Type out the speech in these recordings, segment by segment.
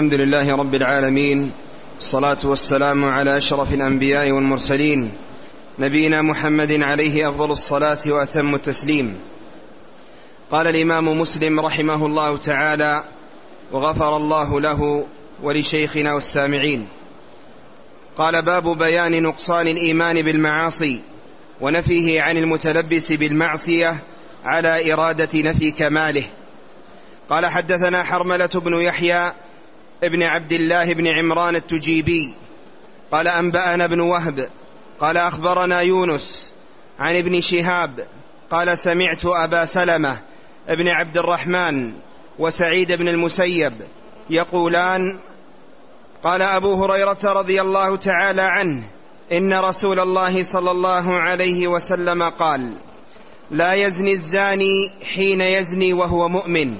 الحمد لله رب العالمين الصلاة والسلام على أشرف الأنبياء والمرسلين نبينا محمد عليه أفضل الصلاة وأتم التسليم. قال الإمام مسلم رحمه الله تعالى وغفر الله له ولشيخنا والسامعين قال باب بيان نقصان الإيمان بالمعاصي ونفيه عن المتلبس بالمعصية على إرادة نفي كماله قال حدثنا حرملة بن يحيى ابن عبد الله بن عمران التجيبي. قال أنبأنا بن وهب. قال أخبرنا يونس عن ابن شهاب. قال سمعت أبا سلمة ابن عبد الرحمن وسعيد بن المسيب يقولان قال أبو هريرة رضي الله تعالى عنه إن رسول الله صلى الله عليه وسلم قال لا يزني الزاني حين يزني وهو مؤمن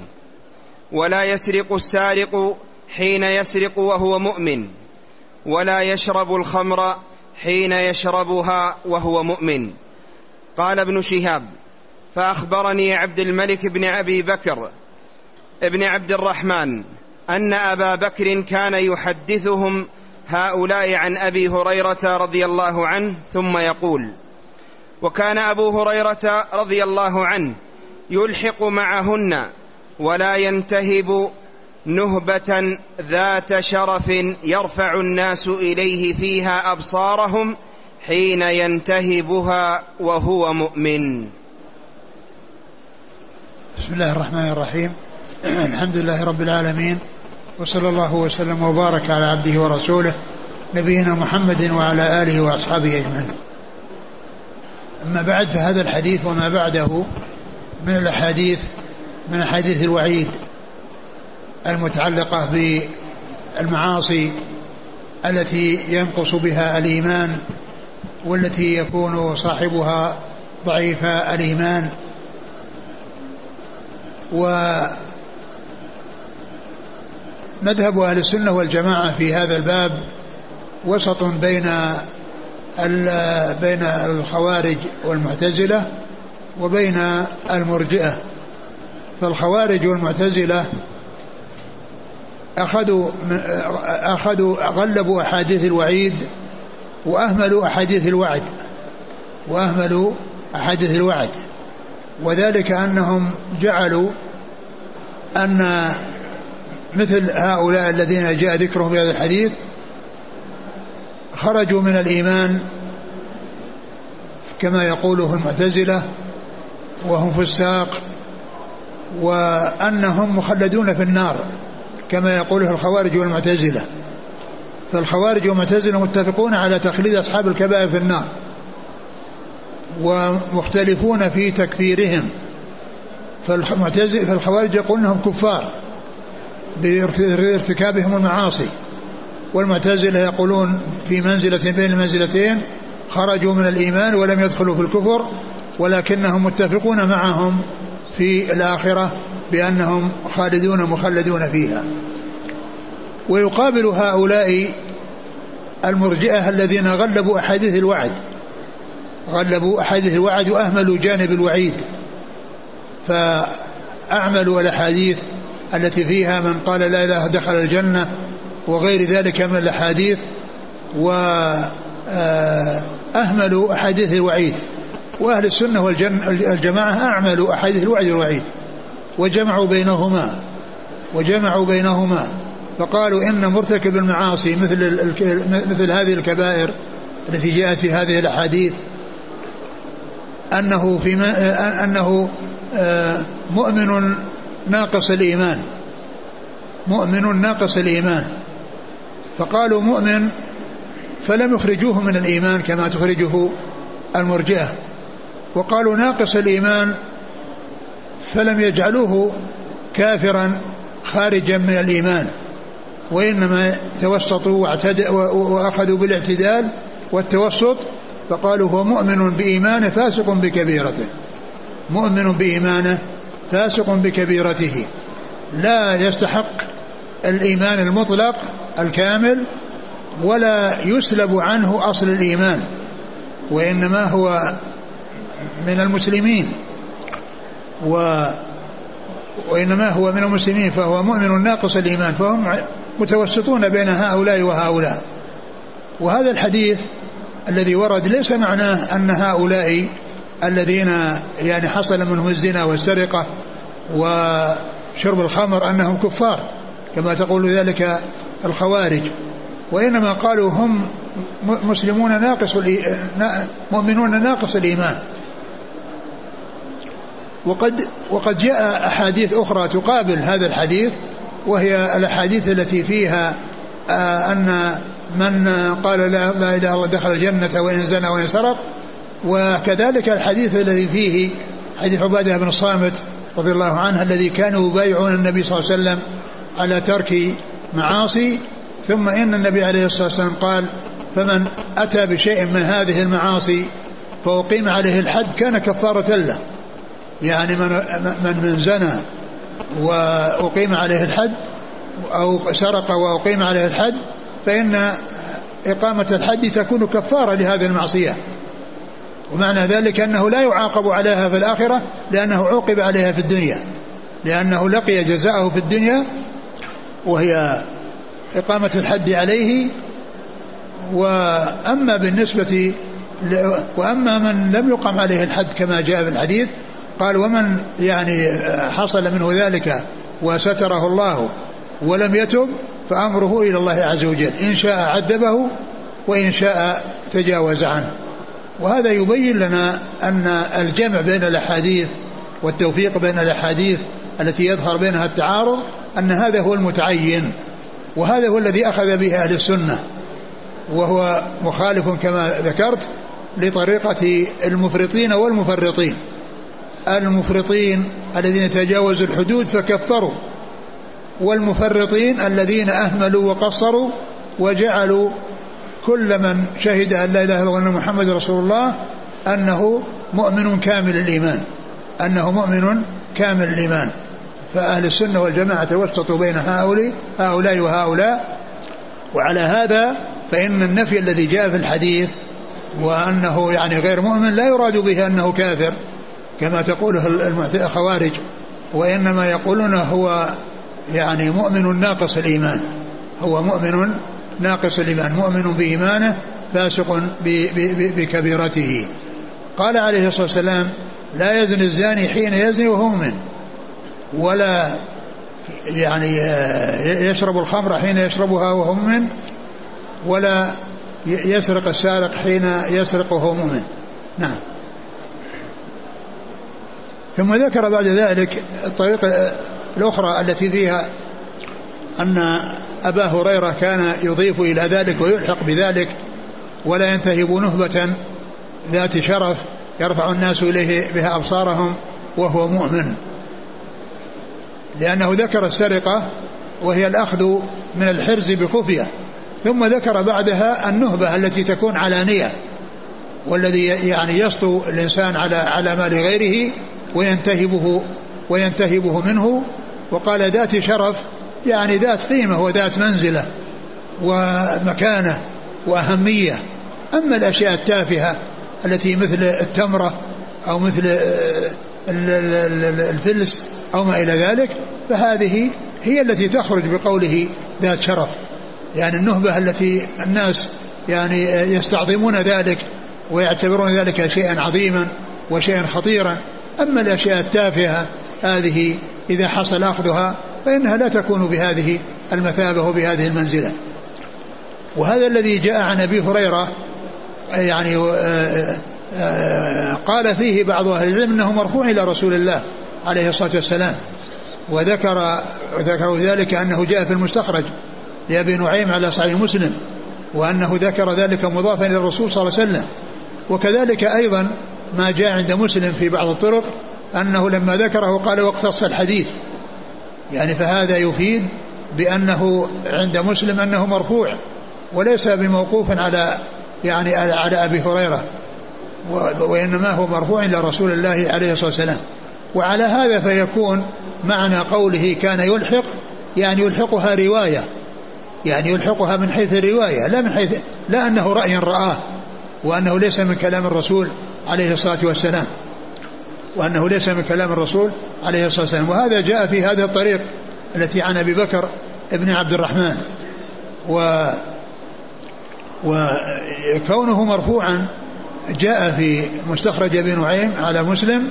ولا يسرق السارق حين يسرق وهو مؤمن ولا يشرب الخمر حين يشربها وهو مؤمن. قال ابن شهاب فأخبرني عبد الملك بن أبي بكر ابن عبد الرحمن أن أبا بكر كان يحدثهم هؤلاء عن أبي هريرة رضي الله عنه ثم يقول وكان أبو هريرة رضي الله عنه يلحق معهن ولا ينتهب نهبة ذات شرف يرفع الناس إليه فيها أبصارهم حين ينتهبها وهو مؤمن. بسم الله الرحمن الرحيم. الحمد لله رب العالمين وصلى الله وسلم وبارك على عبده ورسوله نبينا محمد وعلى آله وأصحابه أجمعين. أما بعد فهذا الحديث وما بعده من الأحاديث من أحاديث الوعيد. المتعلقة بالمعاصي التي ينقص بها الإيمان والتي يكون صاحبها ضعيف الإيمان. ومذهب أهل السنة والجماعة في هذا الباب وسط بين بين الخوارج والمعتزلة وبين المرجئة. فالخوارج والمعتزلة أخذوا أخذوا غلبوا أحاديث الوعيد وأهملوا أحاديث الوعد وأهملوا أحاديث الوعد. وذلك أنهم جعلوا أن مثل هؤلاء الذين جاء ذكرهم في هذا الحديث خرجوا من الإيمان كما يقوله المعتزلة وهم فساق وأنهم مخلدون في النار. كما يقوله الخوارج والمعتزلة. فالخوارج والمعتزلة متفقون على تخليد أصحاب الكبائر في النار. ومختلفون في تكفيرهم. فالخوارج يقولون إنهم كفار بارتكابهم المعاصي. والمعتزلة يقولون في منزلة بين المنزلتين خرجوا من الإيمان ولم يدخلوا في الكفر ولكنهم متفقون معهم في الآخرة. بأنهم خالدون مخلدون فيها. ويقابل هؤلاء المرجئة الذين غلبوا أحاديث الوعد. غلبوا أحاديث الوعد وأهملوا جانب الوعيد. فأعملوا الأحاديث التي فيها من قال لا إله دخل الجنة وغير ذلك من الأحاديث. وأهملوا أحاديث الوعيد. وأهل السنة والجماعة أعملوا أحاديث الوعد والوعيد. وجمعوا بينهما وجمعوا بينهما. فقالوا إن مرتكب المعاصي مثل مثل هذه الكبائر التي جاءت في هذه الأحاديث أنه في أنه آه، مؤمن ناقص الإيمان مؤمن ناقص الإيمان. فقالوا مؤمن فلم يخرجوه من الإيمان كما تخرجه المرجئة. وقالوا ناقص الإيمان فلم يجعلوه كافرا خارجا من الإيمان وإنما توسطوا وأخذوا بالاعتدال والتوسط فقالوا هو مؤمن بإيمانه فاسق بكبيرته مؤمن بإيمانه فاسق بكبيرته لا يستحق الإيمان المطلق الكامل ولا يسلب عنه أصل الإيمان وإنما هو من المسلمين. و وإنما هو من المسلمين فهو مؤمن ناقص الإيمان فهم متوسطون بين هؤلاء وهؤلاء. وهذا الحديث الذي ورد ليس معناه أن هؤلاء الذين يعني حصل منهم الزنا والسرقة وشرب الخمر أنهم كفار كما تقول ذلك الخوارج. وإنما قالوا هم مسلمون ناقص مؤمنون ناقص الإيمان. وقد وقد جاء أحاديث أخرى تقابل هذا الحديث وهي الأحاديث التي فيها آه، أن من قال لا إله إلا الله دخل الجنة وإن زنى وإن سرق وكذلك الحديث الذي فيه حديث عبادة بن الصامت رضي الله عنه الذي كانوا يبايعون النبي صلى الله عليه وسلم على ترك معاصي ثم إن النبي عليه الصلاة والسلام قال فمن أتى بشيء من هذه المعاصي فأقيم عليه الحد كان كفارة له. يعني من من من زنى وأقيم عليه الحد أو سرق وأقيم عليه الحد فإن إقامة الحد تكون كفارة لهذه المعصية. ومعنى ذلك أنه لا يعاقب عليها في الآخرة لأنه عوقب عليها في الدنيا. لأنه لقي جزاءه في الدنيا وهي إقامة الحد عليه. وأما بالنسبة وأما من لم يقم عليه الحد كما جاء في الحديث قال ومن يعني حصل منه ذلك وستره الله ولم يتب فأمره إلى الله عز وجل. إن شاء عذبه وإن شاء تجاوز عنه. وهذا يبين لنا أن الجمع بين الأحاديث والتوفيق بين الأحاديث التي يظهر بينها التعارض أن هذا هو المتعين وهذا هو الذي أخذ به أهل السنة وهو مخالف كما ذكرت لطريقة المفرطين والمفرطين. المفرطين الذين تجاوزوا الحدود فكفروا والمفرطين الذين أهملوا وقصروا وجعلوا كل من شهد أن لا إله إلا الله محمد رسول الله أنه مؤمن كامل الإيمان أنه مؤمن كامل الإيمان. فأهل السنة والجماعة توسطوا بين هؤلاء هؤلاء وهؤلاء. وعلى هذا فإن النفي الذي جاء في الحديث وأنه يعني غير مؤمن لا يراد به أنه كافر. كما تقوله الخوارج وإنما يقولون هو يعني مؤمن ناقص الإيمان. هو مؤمن ناقص الإيمان مؤمن بإيمانه فاسق بكبيرته. قال عليه الصلاة والسلام لا يزني الزاني حين يزني وهو مؤمن ولا يعني يشرب الخمر حين يشربها وهو مؤمن ولا يسرق السارق حين يسرق وهو مؤمن. نعم. ثم ذكر بعد ذلك الطريق الأخرى التي فيها أن أبا هريرة كان يضيف إلى ذلك ويلحق بذلك ولا ينتهب نهبة ذات شرف يرفع الناس إليه بها أبصارهم وهو مؤمن. لأنه ذكر السرقة وهي الأخذ من الحرز بخفية. ثم ذكر بعدها النهبة التي تكون علانية والذي يعني يسطو الإنسان على على مال غيره وينتهبه وينتهبه منه وقال ذات شرف يعني ذات قيمة وذات منزلة ومكانة وأهمية. أما الأشياء التافهة التي مثل التمرة أو مثل الفلس أو ما إلى ذلك فهذه هي التي تخرج بقوله ذات شرف. يعني النهبة التي الناس يعني يستعظمون ذلك ويعتبرون ذلك شيئا عظيما وشيئا خطيرا. أما الأشياء التافهة هذه إذا حصل أخذها فإنها لا تكون بهذه المثابة وبهذه المنزلة. وهذا الذي جاء عن أبي هريرة يعني آه، آه، قال فيه بعض أهل العلم أنه مرفوع إلى رسول الله عليه الصلاة والسلام وذكر ذكروا ذلك أنه جاء في المستخرج لأبي نعيم على صحيح مسلم وأنه ذكر ذلك مضافا إلى الرسول صلى الله عليه وسلم. وكذلك أيضا ما جاء عند مسلم في بعض الطرق أنه لما ذكره قال واقتص الحديث. يعني فهذا يفيد بأنه عند مسلم أنه مرفوع وليس بموقوف على يعني على أبي هريرة وإنما هو مرفوع إلى رسول الله عليه الصلاة والسلام. وعلى هذا فيكون معنى قوله كان يلحق يعني يلحقها رواية يعني يلحقها من حيث الرواية لا من حيث لا أنه رأي رآه. وأنه ليس من كلام الرسول عليه الصلاة والسلام. وأنه ليس من كلام الرسول عليه الصلاة والسلام. وهذا جاء في هذا الطريق التي عن أبي بكر ابن عبد الرحمن. و وكونه مرفوعا جاء في مستخرج ابن نعيم على مسلم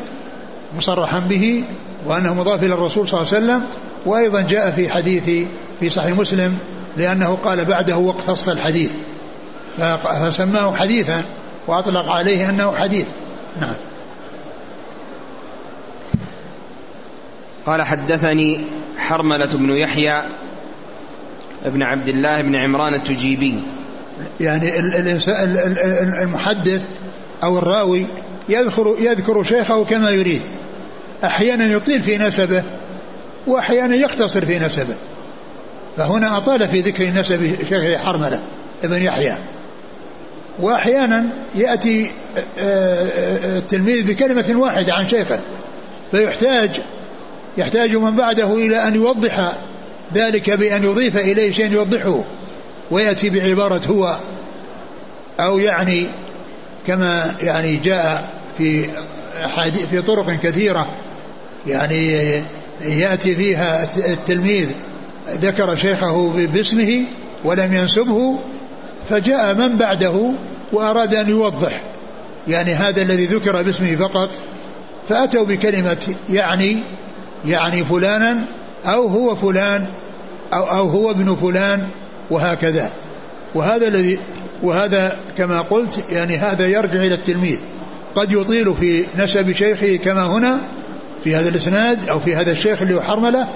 مصرحا به وأنه مضاف إلى الرسول صلى الله عليه وسلم. وأيضا جاء في حديث في صحيح مسلم لأنه قال بعده واقتص الحديث. فسماه حديثا وأطلق عليه أنه حديث. نعم. قال حدثني حرملة بن يحيى ابن عبد الله بن عمران التجيبي. يعني المحدث أو الراوي يذكر يذكر شيخه كما يريد. أحيانا يطيل في نسبه وأحيانا يقتصر في نسبه. فهنا أطال في ذكر نسب شيخه حرملة ابن يحيى. وأحيانا يأتي آه، آه، التلميذ بكلمة واحدة عن شيخه فيحتاج يحتاج من بعده إلى أن يوضح ذلك بأن يضيف إليه شيء يوضحه ويأتي بعبارة هو أو يعني كما يعني جاء في في طرق كثيرة يعني يأتي فيها التلميذ ذكر شيخه باسمه ولم ينسبه فجاء من بعده وأراد أن يوضح يعني هذا الذي ذكر باسمه فقط فأتوا بكلمة يعني يعني فلانا أو هو فلان أو, أو هو ابن فلان وهكذا. وهذا الذي وهذا كما قلت يعني هذا يرجع إلى التلميذ. قد يطيل في نسب شيخه كما هنا في هذا الإسناد أو في هذا الشيخ اللي هو حرملة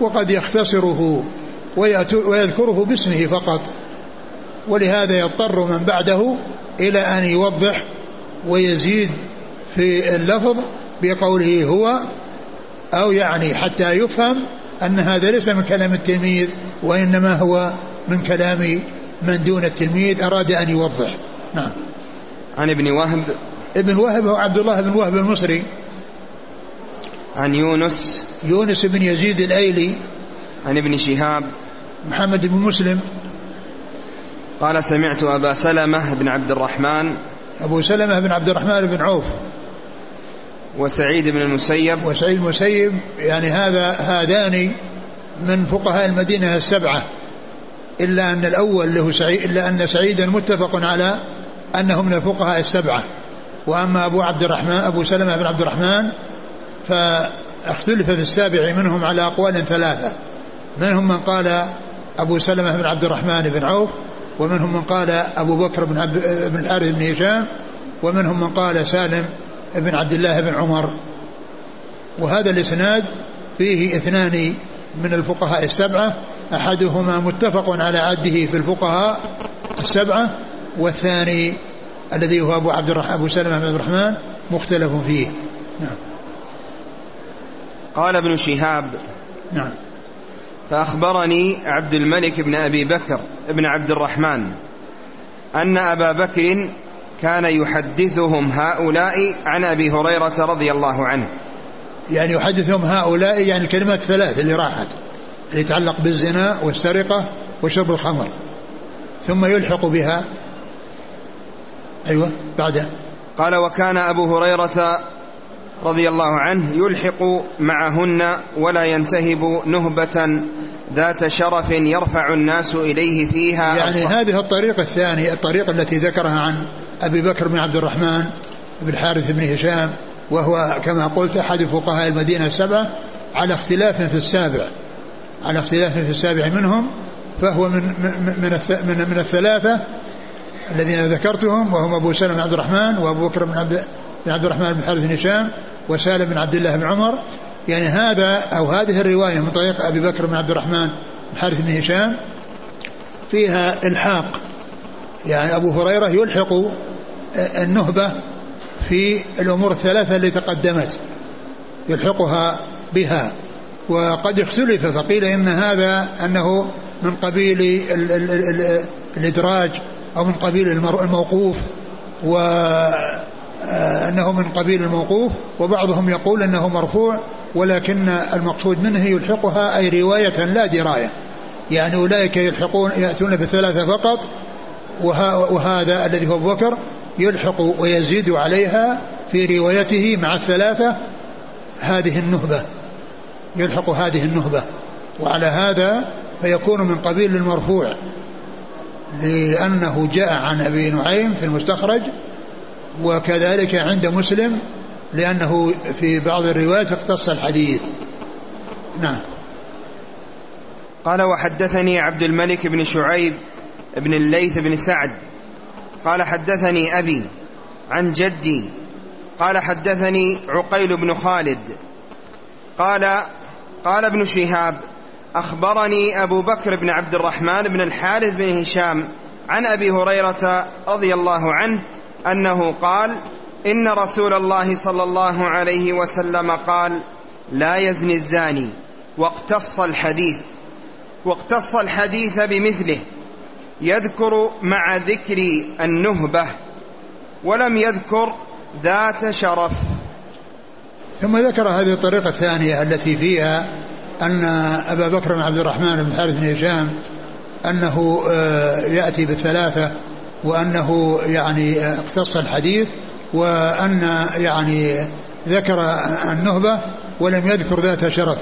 وقد يختصره ويذكره باسمه فقط. ولهذا يضطر من بعده إلى أن يوضح ويزيد في اللفظ بقوله هو أو يعني حتى يفهم أن هذا ليس من كلام التلميذ وإنما هو من كلام من دون التلميذ أراد أن يوضح. نعم. عن ابن وهب. ابن وهب هو عبد الله بن وهب المصري. عن يونس. يونس بن يزيد الأيلي. عن ابن شهاب. محمد بن مسلم. قال سمعت أبا سلمة بن عبد الرحمن أبو سلمة بن عبد الرحمن بن عوف وسعيد بن المسيب وسعيد المسيب يعني هذا هذان من فقهاء المدينة السبعة إلا أن الأول له سعيد إلا أن سعيدا متفق على أنه من الفقهاء السبعة. وأما أبو عبد الرحمن أبو سلمة بن عبد الرحمن فاختلف في السابع منهم على أقوال ثلاثة. منهم من قال أبو سلمة بن عبد الرحمن بن عوف ومنهم من قال أبو بكر بن, عبد بن الحارث بن هشام ومنهم من قال سالم بن عبد الله بن عمر. وهذا الإسناد فيه اثنان من الفقهاء السبعة أحدهما متفق على عده في الفقهاء السبعة والثاني الذي هو أبو عبد الرحمن أبو سلمة بن عبد الرحمن مختلف فيه. نعم. قال ابن شهاب نعم. فأخبرني عبد الملك بن أبي بكر بن عبد الرحمن أن أبا بكر كان يحدثهم هؤلاء عن أبي هريرة رضي الله عنه. يعني يحدثهم هؤلاء يعني الكلمات الثلاث اللي راحت اللي يتعلق بالزنا والسرقة وشرب الخمر ثم يلحق بها. أيوة بعد. قال وكان أبو هريرة رضي الله عنه يلحق معهن ولا ينتهب نهبة ذات شرف يرفع الناس إليه فيها يعني هذه الطريقة الثانية الطريقة التي ذكرها عن أبي بكر بن عبد الرحمن بن الحارث بن هشام وهو كما قلت أحد فقهاء المدينة السبعة على اختلاف في السابع على اختلاف في السابع منهم فهو من من من, من الثلاثة الذين ذكرتهم وهم أبو سلمة بن عبد الرحمن وأبو بكر بن عبد بن عبد الرحمن بن الحارث بن هشام وسالم بن عبد الله بن عمر يعني هذا أو هذه الرواية من طريق أبي بكر بن عبد الرحمن الحارث بن هشام فيها إلحاق. يعني أبو هريرة يلحق النهبة في الأمور الثلاثة التي تقدمت يلحقها بها. وقد اختلف فقيل إن هذا أنه من قبيل ال ال ال الإدراج أو من قبيل الموقوف. وأنه من قبيل الموقوف وبعضهم يقول أنه مرفوع ولكن المقصود منه يلحقها أي رواية لا دراية. يعني أولئك يلحقون يأتون بالثلاثة فقط وهذا الذي هو أبو بكر يلحق ويزيد عليها في روايته مع الثلاثة هذه النهبة. يلحق هذه النهبة. وعلى هذا فيكون من قبيل المرفوع لأنه جاء عن أبي نعيم في المستخرج وكذلك عند مسلم لأنه في بعض الروايات اقتص الحديث. نعم. قال وحدثني عبد الملك بن شعيب بن الليث بن سعد. قال حدثني أبي عن جدي. قال حدثني عقيل بن خالد. قال قال ابن شهاب أخبرني أبو بكر بن عبد الرحمن بن الحارث بن هشام عن أبي هريرة رضي الله عنه أنه قال إن رسول الله صلى الله عليه وسلم قال لا يزني الزاني واقتص الحديث واقتص الحديث بمثله يذكر مع ذكر النهبة ولم يذكر ذات شرف. ثم ذكر هذه الطريقة الثانية التي فيها أن أبا بكر بن عبد الرحمن بن الحارث بن هشام أنه آه، يأتي بالثلاثة وأنه يعني اقتص الحديث وأن يعني ذكر النهبة ولم يذكر ذات شرف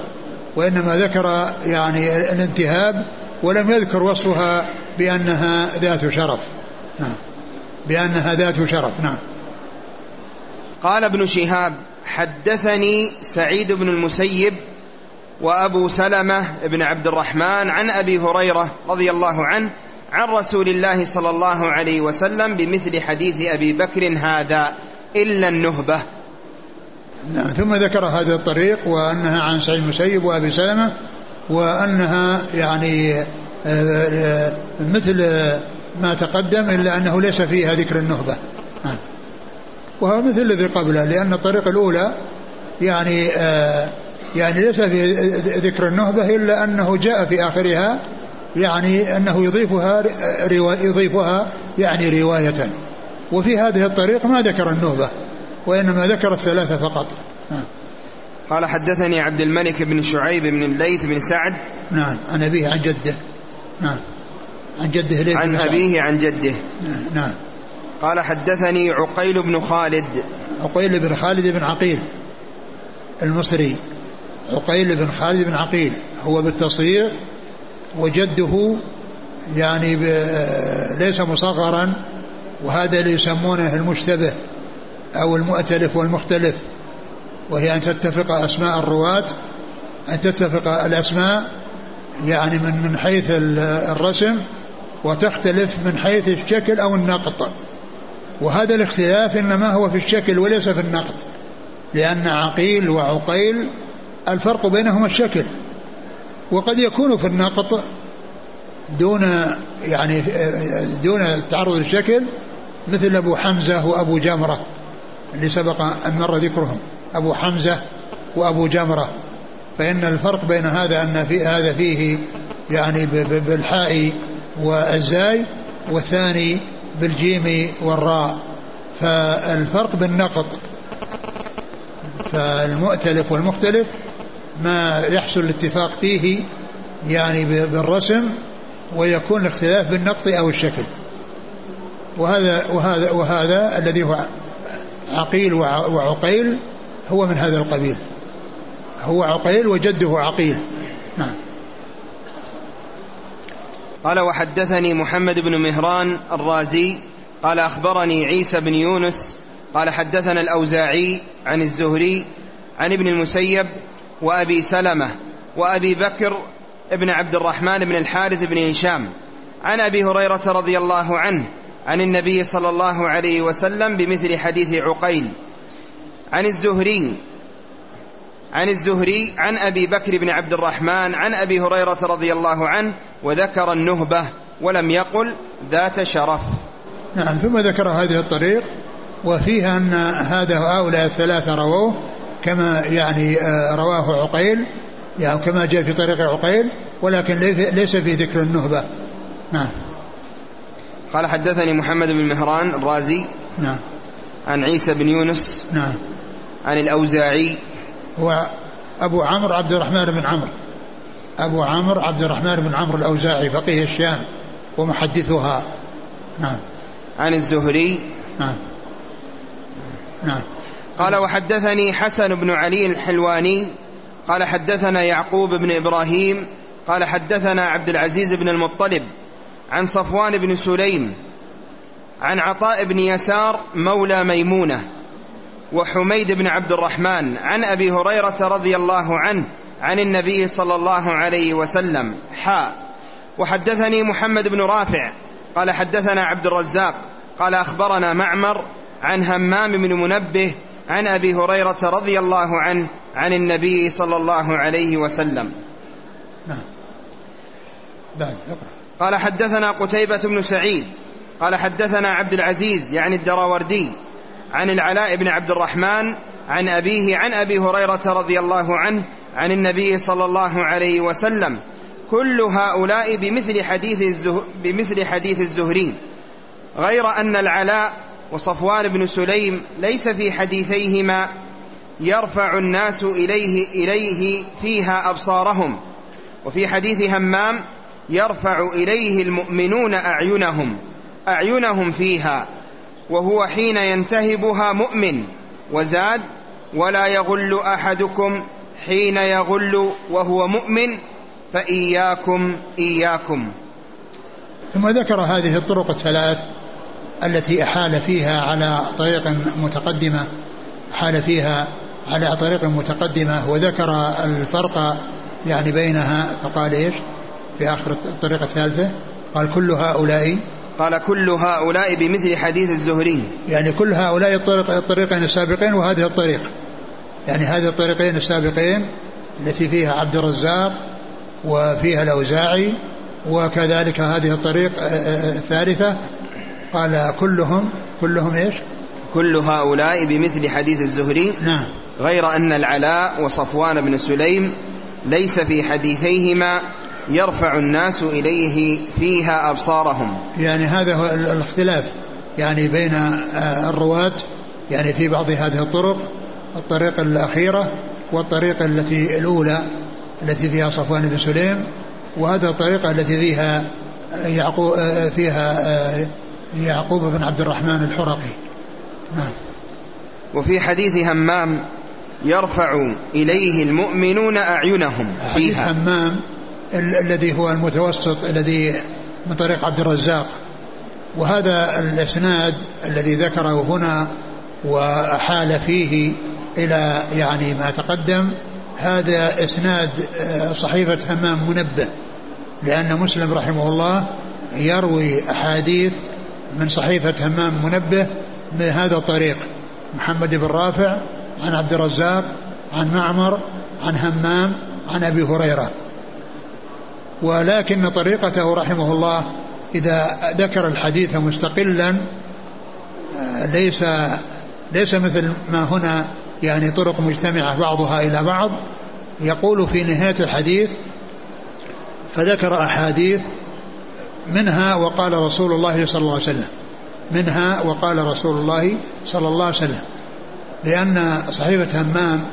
وإنما ذكر يعني الانتهاب ولم يذكر وصفها بأنها ذات شرف. نعم. بأنها ذات شرف. نعم. قال ابن شهاب حدثني سعيد بن المسيب وأبو سلمة بن عبد الرحمن عن أبي هريرة رضي الله عنه عن رسول الله صلى الله عليه وسلم بمثل حديث أبي بكر هذا إلا النهبة نعم ثم ذكر هذا الطريق وأنها عن سعيد المسيب وأبي سلمة وأنها يعني آه، آه، مثل ما تقدم إلا أنه ليس فيها ذكر النهبة نعم. وهو مثل الذي قبله لأن الطريقة الأولى يعني آه، يعني ليس في ذكر النهبة إلا أنه جاء في آخرها يعني أنه يضيفها يضيفها يعني رواية. وفي هذه الطريق ما ذكر النهبة وإنما ذكر الثلاثة فقط. نعم. قال حدثني عبد الملك بن شعيب بن الليث بن سعد. نعم. عن أبيه عن جده. نعم. عن جده ليث عن أبيه عن جده. نعم قال حدثني عقيل بن خالد. عقيل بن خالد بن عقيل المصري. عقيل بن خالد بن عقيل هو بالتصغير وجده يعني ليس مصغرا وهذا اللي يسمونه المشتبه أو المؤتلف والمختلف وهي أن تتفق أسماء الرواة أن تتفق الأسماء يعني من من حيث الرسم وتختلف من حيث الشكل أو النقط. وهذا الاختلاف إنما هو في الشكل وليس في النقط لأن عقيل وعقيل الفرق بينهما الشكل. وقد يكون في النقط دون يعني دون التعرض للشكل مثل أبو حمزة وأبو جمرة اللي سبق أن مر ذكرهم. أبو حمزة وأبو جمرة. فإن الفرق بين هذا أن في هذا فيه يعني بالحاء والزاي والثاني بالجيم والراء. فالفرق بالنقط فالمؤتلف والمختلف ما يحصل الاتفاق فيه يعني بالرسم ويكون الاختلاف بالنقط أو الشكل. وهذا وهذا وهذا الذي هو عقيل وعقيل هو من هذا القبيل. هو عقيل وجده عقيل. نعم. قال وحدثني محمد بن مهران الرازي. قال أخبرني عيسى بن يونس. قال حدثنا الأوزاعي عن الزهري عن ابن المسيب وأبي سلمة وأبي بكر ابن عبد الرحمن بن الحارث بن هشام. عن أبي هريرة رضي الله عنه عن النبي صلى الله عليه وسلم بمثل حديث عقيل. عن الزهري عن الزهري عن أبي بكر بن عبد الرحمن عن أبي هريرة رضي الله عنه وذكر النهبة ولم يقل ذات شرف. نعم ثم ذكر هذه الطريق وفيها أن هذا هؤلاء الثلاثة رووه كما يعني آه، رواه عقيل يعني كما جاء في طريق عقيل ولكن ليس في ذكر النهبة. نعم. قال حدثني محمد بن مهران الرازي نعم. عن عيسى بن يونس نعم. عن الأوزاعي. هو أبو عمرو عبد الرحمن بن عمرو. أبو عمرو عبد الرحمن بن عمرو الأوزاعي فقيه الشام ومحدثها. نعم. عن الزهري. نعم. نعم. قال وحدثني حسن بن علي الحلواني قال حدثنا يعقوب بن إبراهيم قال حدثنا عبد العزيز بن المطلب عن صفوان بن سليم عن عطاء بن يسار مولى ميمونة وحميد بن عبد الرحمن عن أبي هريرة رضي الله عنه عن النبي صلى الله عليه وسلم حاء وحدثني محمد بن رافع قال حدثنا عبد الرزاق قال أخبرنا معمر عن همام بن منبه عن أبي هريرة رضي الله عنه عن النبي صلى الله عليه وسلم. نعم. بعد قال حدثنا قتيبة بن سعيد قال حدثنا عبد العزيز يعني الدراوردي عن العلاء بن عبد الرحمن عن أبيه عن أبي هريرة رضي الله عنه عن النبي صلى الله عليه وسلم كل هؤلاء بمثل حديث الزه... بمثل حديث الزهري غير أن العلاء وصفوان بن سليم ليس في حديثيهما يرفع الناس إليه إليه فيها أبصارهم. وفي حديث همام يرفع إليه المؤمنون أعينهم أعينهم فيها وهو حين ينتهبها مؤمن وزاد ولا يغل أحدكم حين يغل وهو مؤمن فإياكم إياكم. ثم ذكر هذه الطرق الثلاث. التي أحال فيها على طريق متقدمة أحال فيها على طريق متقدمة وذكر الفرق يعني بينها فقال إيش؟ في آخر الطريقة الثالثة قال كل هؤلاء قال كل هؤلاء بمثل حديث الزهري يعني كل هؤلاء الطريق الطريقين السابقين وهذه الطريق يعني هذه الطريقين السابقين التي فيها عبد الرزاق وفيها الأوزاعي وكذلك هذه الطريق الثالثة قال كلهم كلهم إيش؟ كل هؤلاء بمثل حديث الزهري. نعم. غير أن العلاء وصفوان بن سليم ليس في حديثيهما يرفع الناس إليه فيها أبصارهم. يعني هذا هو الاختلاف. يعني بين آه، الرواة يعني في بعض هذه الطرق الطريقة الأخيرة والطريقة التي الأولى التي فيها صفوان بن سليم وهذه الطريقة التي فيها يعقوب آه، فيها آه، يعقوب بن عبد الرحمن الحرقي. نعم. وفي حديث همام يرفع إليه المؤمنون أعينهم فيها. حديث همام الذي هو المتوسط الذي من طريق عبد الرزاق. وهذا الإسناد الذي ذكره هنا وحال فيه إلى يعني ما تقدم هذا إسناد آه، صحيفة همام منبه لأن مسلم رحمه الله يروي أحاديث من صحيفة همام منبه من هذا الطريق. محمد بن رافع عن عبد الرزاق عن معمر عن همام عن أبي هريرة. ولكن طريقته رحمه الله إذا ذكر الحديث مستقلا ليس ليس مثل ما هنا يعني طرق مجتمعة بعضها إلى بعض. يقول في نهاية الحديث فذكر أحاديث منها وقال رسول الله صلى الله عليه وسلم. منها وقال رسول الله صلى الله عليه وسلم. لأن صحيفة همام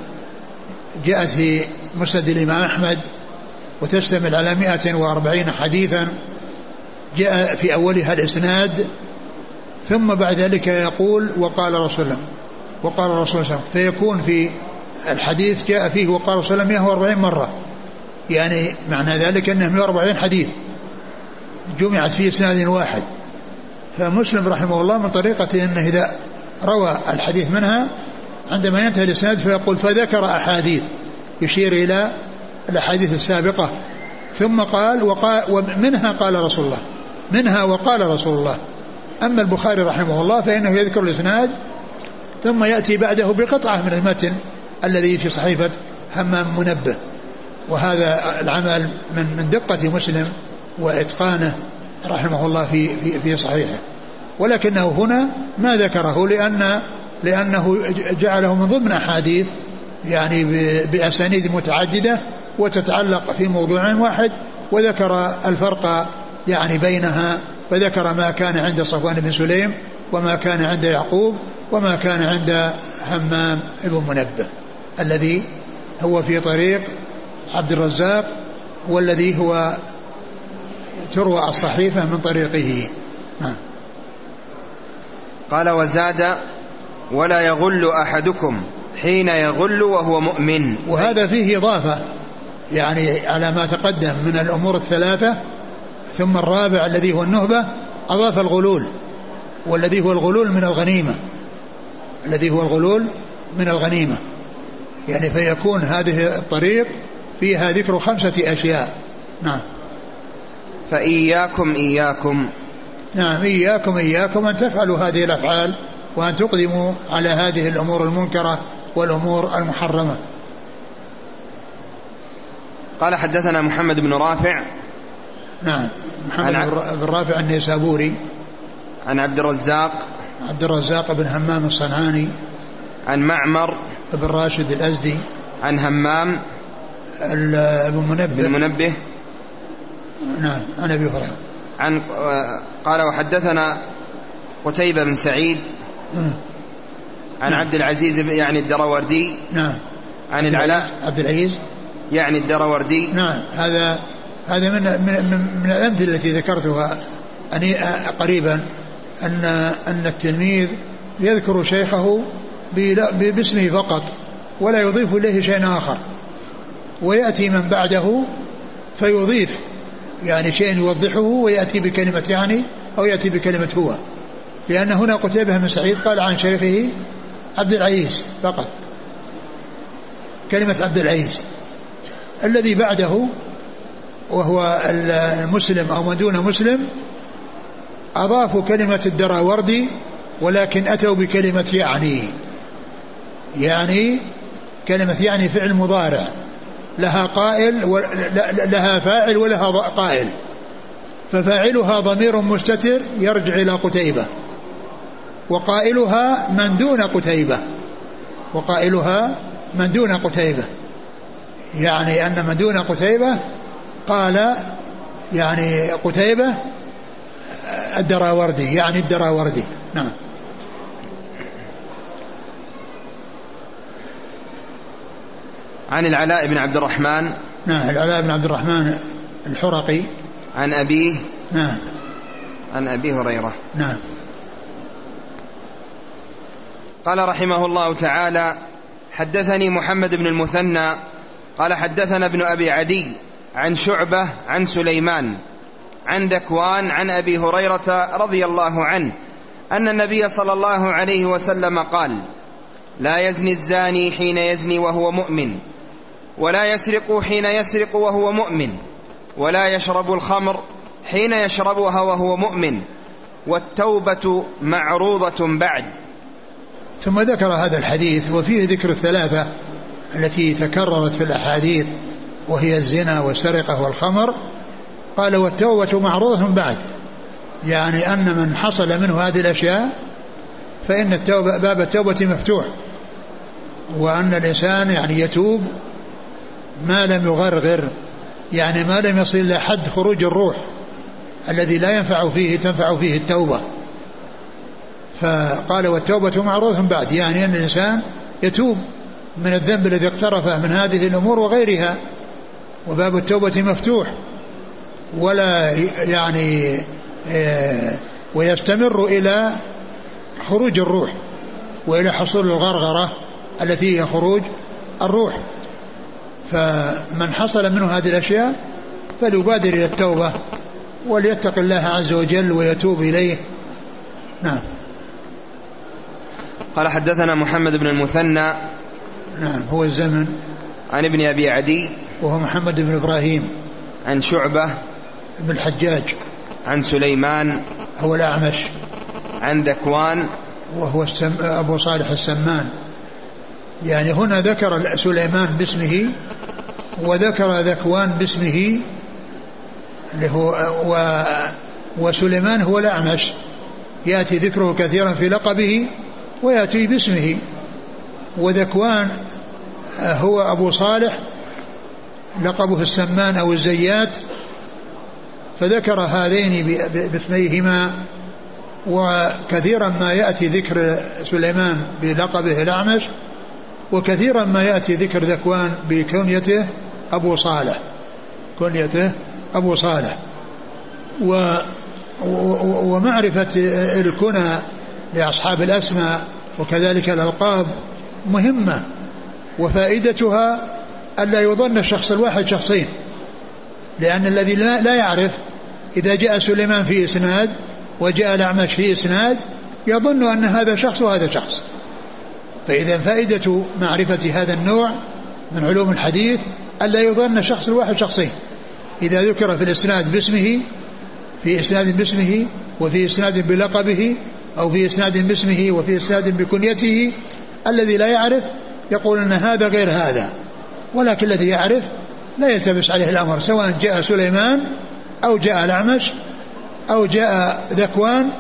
جاءت في مسند الإمام أحمد وتشتمل على 140 حديثا جاء في أولها الإسناد. ثم بعد ذلك يقول وقال رسول الله وقال صلى الله فيكون في الحديث جاء فيه وقال رسول الله 140 مرة. يعني معنى ذلك أنه 140 حديث. جمعت في إسناد واحد. فمسلم رحمه الله من طريقته أنه إذا روى الحديث منها عندما ينتهي الإسناد فيقول فذكر أحاديث. يشير إلى الأحاديث السابقة. ثم قال وقال ومنها قال رسول الله. منها وقال رسول الله. أما البخاري رحمه الله فإنه يذكر الإسناد ثم يأتي بعده بقطعة من المتن الذي في صحيفة همام منبه. وهذا العمل من من دقة مسلم وإتقانه رحمه الله في في في صحيحه. ولكنه هنا ما ذكره لأن لأنه جعله من ضمن أحاديث يعني بأسانيد متعددة وتتعلق في موضوع واحد وذكر الفرق يعني بينها فذكر ما كان عند صفوان بن سليم وما كان عند يعقوب وما كان عند همام بن منبه. الذي هو في طريق عبد الرزاق والذي هو تروى الصحيفة من طريقه. قال وزاد ولا يغل أحدكم حين يغل وهو مؤمن. وهذا فيه إضافة يعني على ما تقدم من الأمور الثلاثة ثم الرابع الذي هو النهبة أضاف الغلول والذي هو الغلول من الغنيمة. الذي هو الغلول من الغنيمة. يعني فيكون هذه الطريق فيها ذكر خمسة أشياء. نعم. فإياكم إياكم. نعم إياكم إياكم أن تفعلوا هذه الأفعال وأن تقدموا على هذه الأمور المنكرة والأمور المحرمة. قال حدثنا محمد بن رافع. نعم محمد بن رافع النيسابوري. عن عبد الرزاق. عبد الرزاق بن همام الصنعاني. عن معمر. بن راشد الأزدي. عن همام. ابن منبه. بن منبه. نعم عن أبي هريرة. عن قال وحدثنا قتيبة بن سعيد عن نعم. عبد العزيز يعني الدروردي. نعم. عن العلاء. عبد العزيز. يعني الدروردي. نعم هذا هذا من من, من الأمثلة التي ذكرتها أني قريبا أن أن التلميذ يذكر شيخه باسمه فقط ولا يضيف إليه شيء آخر. ويأتي من بعده فيضيف. يعني شيء يوضحه ويأتي بكلمة يعني أو يأتي بكلمة هو. لأن هنا قتيبة بن سعيد قال عن شيخه عبد العزيز فقط. كلمة عبد العزيز الذي بعده وهو المسلم أو من دون مسلم أضافوا كلمة الدراوردي ولكن أتوا بكلمة يعني. يعني كلمة يعني فعل مضارع. لها قائل لها فاعل ولها قائل. ففاعلها ضمير مستتر يرجع إلى قتيبة. وقائلها من دون قتيبة. وقائلها من دون قتيبة. يعني أن من دون قتيبة قال يعني قتيبة الدراوردي يعني الدراوردي. نعم. عن العلاء بن عبد الرحمن. نعم العلاء بن عبد الرحمن الحرقي. عن أبيه. نعم. عن أبي هريرة. نعم. قال رحمه الله تعالى حدثني محمد بن المثنى. قال حدثنا ابن أبي عدي عن شعبة عن سليمان عن ذكوان عن أبي هريرة رضي الله عنه أن النبي صلى الله عليه وسلم قال لا يزني الزاني حين يزني وهو مؤمن. ولا يسرق حين يسرق وهو مؤمن ولا يشرب الخمر حين يشربها وهو مؤمن والتوبة معروضة بعد. ثم ذكر هذا الحديث وفيه ذكر الثلاثة التي تكررت في الأحاديث وهي الزنا والسرقة والخمر. قال والتوبة معروضة بعد. يعني أن من حصل منه هذه الأشياء فإن التوبة باب التوبة مفتوح وأن الإنسان يعني يتوب ما لم يغرغر يعني ما لم يصل إلى حد خروج الروح الذي لا ينفع فيه تنفع فيه التوبة. فقال والتوبة معروض بعد يعني أن الإنسان يتوب من الذنب الذي اقترفه من هذه الأمور وغيرها وباب التوبة مفتوح ولا يعني آه، ويستمر إلى خروج الروح وإلى حصول الغرغرة التي هي خروج الروح. فمن حصل منه هذه الأشياء فليبادر إلى التوبة وليتق الله عز وجل ويتوب إليه. نعم. قال حدثنا محمد بن المثنى. نعم هو الزمن. عن ابن أبي عدي. وهو محمد بن إبراهيم. عن شعبة. بن الحجاج. عن سليمان. هو الأعمش. عن ذكوان. وهو السم أبو صالح السمان. يعني هنا ذكر سليمان باسمه وذكر ذكوان باسمه اللي هو و وسليمان هو الأعمش. يأتي ذكره كثيرا في لقبه ويأتي باسمه. وذكوان هو أبو صالح لقبه السمان أو الزيات. فذكر هذين باسميهما. وكثيرا ما يأتي ذكر سليمان بلقبه الأعمش. وكثيرا ما يأتي ذكر ذكوان بكنيته أبو صالح. كنيته أبو صالح. و ومعرفة الكنى لأصحاب الأسماء وكذلك الألقاب مهمة وفائدتها ألا يظن الشخص الواحد شخصين لأن الذي لا يعرف إذا جاء سليمان في إسناد وجاء الأعمش في إسناد يظن أن هذا شخص وهذا شخص. فإذا فائدة معرفة هذا النوع من علوم الحديث ألا يظن شخص الواحد شخصين. إذا ذكر في الإسناد باسمه في إسناد باسمه وفي إسناد بلقبه أو في إسناد باسمه وفي إسناد بكنيته الذي لا يعرف يقول أن هذا غير هذا. ولكن الذي يعرف لا يلتبس عليه الأمر سواء جاء سليمان أو جاء الأعمش أو جاء ذكوان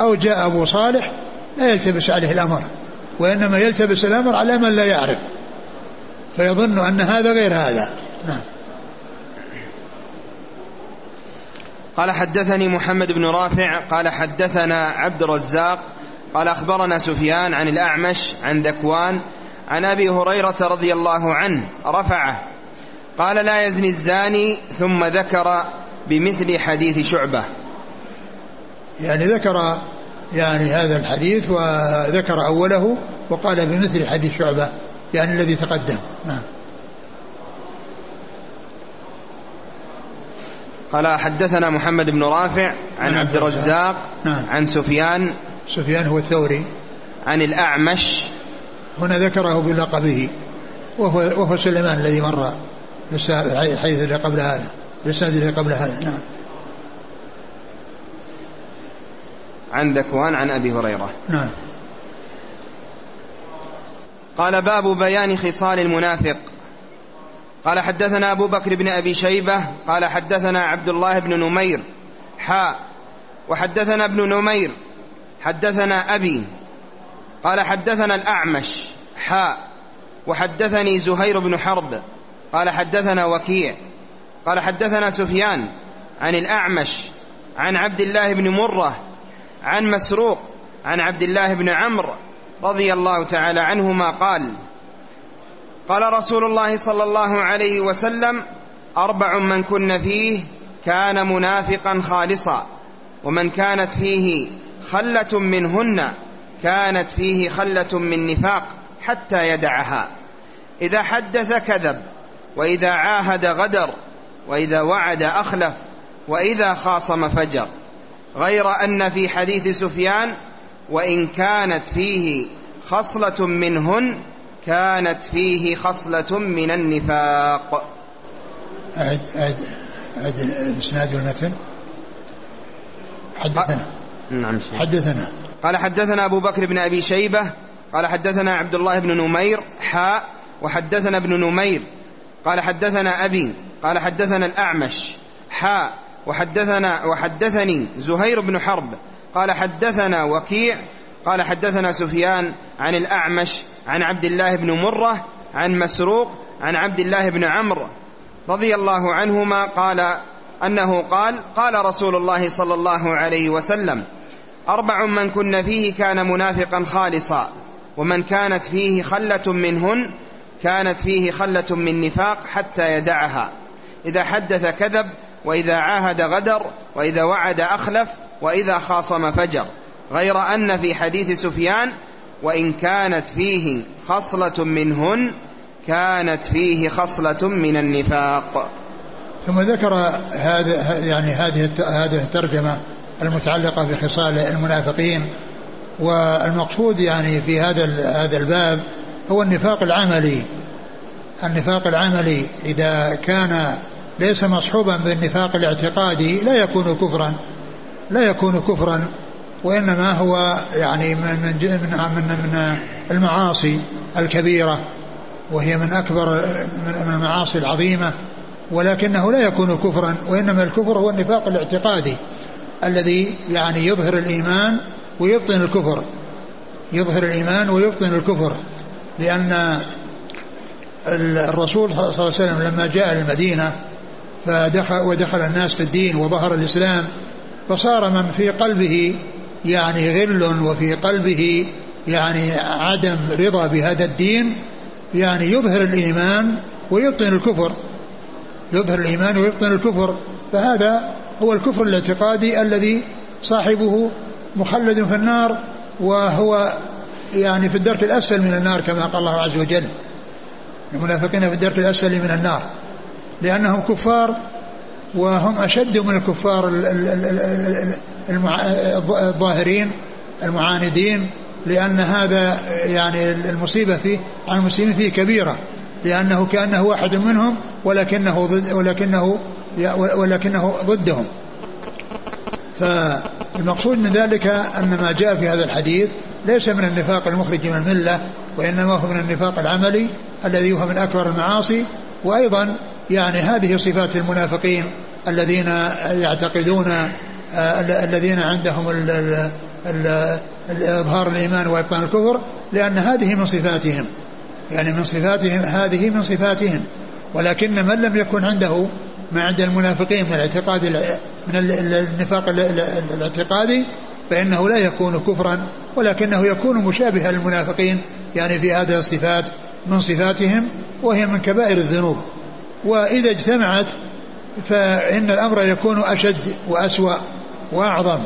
أو جاء أبو صالح لا يلتبس عليه الأمر. وإنما يلتبس الأمر على من لا يعرف. فيظن أن هذا غير هذا. نعم. قال حدثني محمد بن رافع قال حدثنا عبد الرزاق قال أخبرنا سفيان عن الأعمش عن ذكوان عن أبي هريرة رضي الله عنه رفعه قال لا يزني الزاني ثم ذكر بمثل حديث شعبة. يعني ذكر يعني هذا الحديث وذكر أوله وقال بمثل حديث شعبة يعني الذي تقدم. نعم. قال حدثنا محمد بن رافع عن عبد الرزاق نعم. عن سفيان. سفيان هو الثوري. عن الأعمش. هنا ذكره بلقبه. وهو, وهو سليمان الذي مر حيث اللي قبل هذا الاسناد اللي قبل هذا. نعم. عن ذكوان عن أبي هريرة. نعم. قال باب بيان خصال المنافق. قال حدثنا أبو بكر بن أبي شيبة قال حدثنا عبد الله بن نمير حاء وحدثنا ابن نمير حدثنا أبي. قال حدثنا الأعمش حاء وحدثني زهير بن حرب. قال حدثنا وكيع. قال حدثنا سفيان عن الأعمش عن عبد الله بن مرة عن مسروق عن عبد الله بن عمرو رضي الله تعالى عنهما قال قال رسول الله صلى الله عليه وسلم أربع من كن فيه كان منافقا خالصا ومن كانت فيه خلة منهن كانت فيه خلة من نفاق حتى يدعها. إذا حدث كذب وإذا عاهد غدر وإذا وعد أخلف وإذا خاصم فجر. غير أن في حديث سفيان وإن كانت فيه خصلة منهن كانت فيه خصلة من النفاق. أعد أعد أعد الإسناد والمتن. حدثنا. نعم حدثنا. قال حدثنا أبو بكر بن أبي شيبة قال حدثنا عبد الله بن نمير حاء وحدثنا ابن نمير. قال حدثنا أبي قال حدثنا الأعمش حاء وحدثنا وحدثني زهير بن حرب قال حدثنا وكيع قال حدثنا سفيان عن الأعمش عن عبد الله بن مرة عن مسروق عن عبد الله بن عمرو رضي الله عنهما قال أنه قال قال رسول الله صلى الله عليه وسلم أربع من كن فيه كان منافقا خالصا ومن كانت فيه خلة منهن كانت فيه خلة من نفاق حتى يدعها إذا حدث كذب وإذا عاهد غدر وإذا وعد أخلف وإذا خاصم فجر. غير أن في حديث سفيان وإن كانت فيه خصلة منهن كانت فيه خصلة من النفاق. ثم ذكر هذا يعني هذه هذه الترجمة المتعلقة بخصال المنافقين والمقصود يعني في هذا هذا الباب هو النفاق العملي. النفاق العملي إذا كان ليس مصحوبا بالنفاق الاعتقادي لا يكون كفرا لا يكون كفرا وإنما هو يعني من من من, من المعاصي الكبيرة وهي من أكبر من المعاصي العظيمة ولكنه لا يكون كفرا وإنما الكفر هو النفاق الاعتقادي الذي يعني يظهر الإيمان ويبطن الكفر. يظهر الإيمان ويبطن الكفر لأن الرسول صلى الله عليه وسلم لما جاء المدينة فدخل ودخل الناس في الدين وظهر الإسلام فصار من في قلبه يعني غل وفي قلبه يعني عدم رضا بهذا الدين يعني يظهر الإيمان ويبطن الكفر. يظهر الإيمان ويبطن الكفر. فهذا هو الكفر الاعتقادي الذي صاحبه مخلد في النار وهو يعني في الدرك الأسفل من النار كما قال الله عز وجل. المنافقين في الدرك الأسفل من النار. لأنهم كفار وهم أشد من الكفار الظاهرين المعاندين لأن هذا يعني المصيبة فيه على المسلمين فيه كبيرة لأنه كأنه واحد منهم ولكنه ضد ولكنه ولكنه ضدهم. فالمقصود من ذلك أن ما جاء في هذا الحديث ليس من النفاق المخرج من الملة وإنما هو من النفاق العملي الذي هو من أكبر المعاصي وأيضا يعني هذه صفات المنافقين الذين يعتقدون آه، الذين عندهم إظهار الإيمان وإبطان الكفر لأن هذه من صفاتهم. يعني من صفاتهم هذه من صفاتهم. ولكن من لم يكن عنده ما عند المنافقين من الاعتقاد من النفاق الاعتقادي فإنه لا يكون كفرا ولكنه يكون مشابها للمنافقين يعني في هذه الصفات من صفاتهم وهي من كبائر الذنوب. وإذا اجتمعت فإن الأمر يكون أشد وأسوأ وأعظم.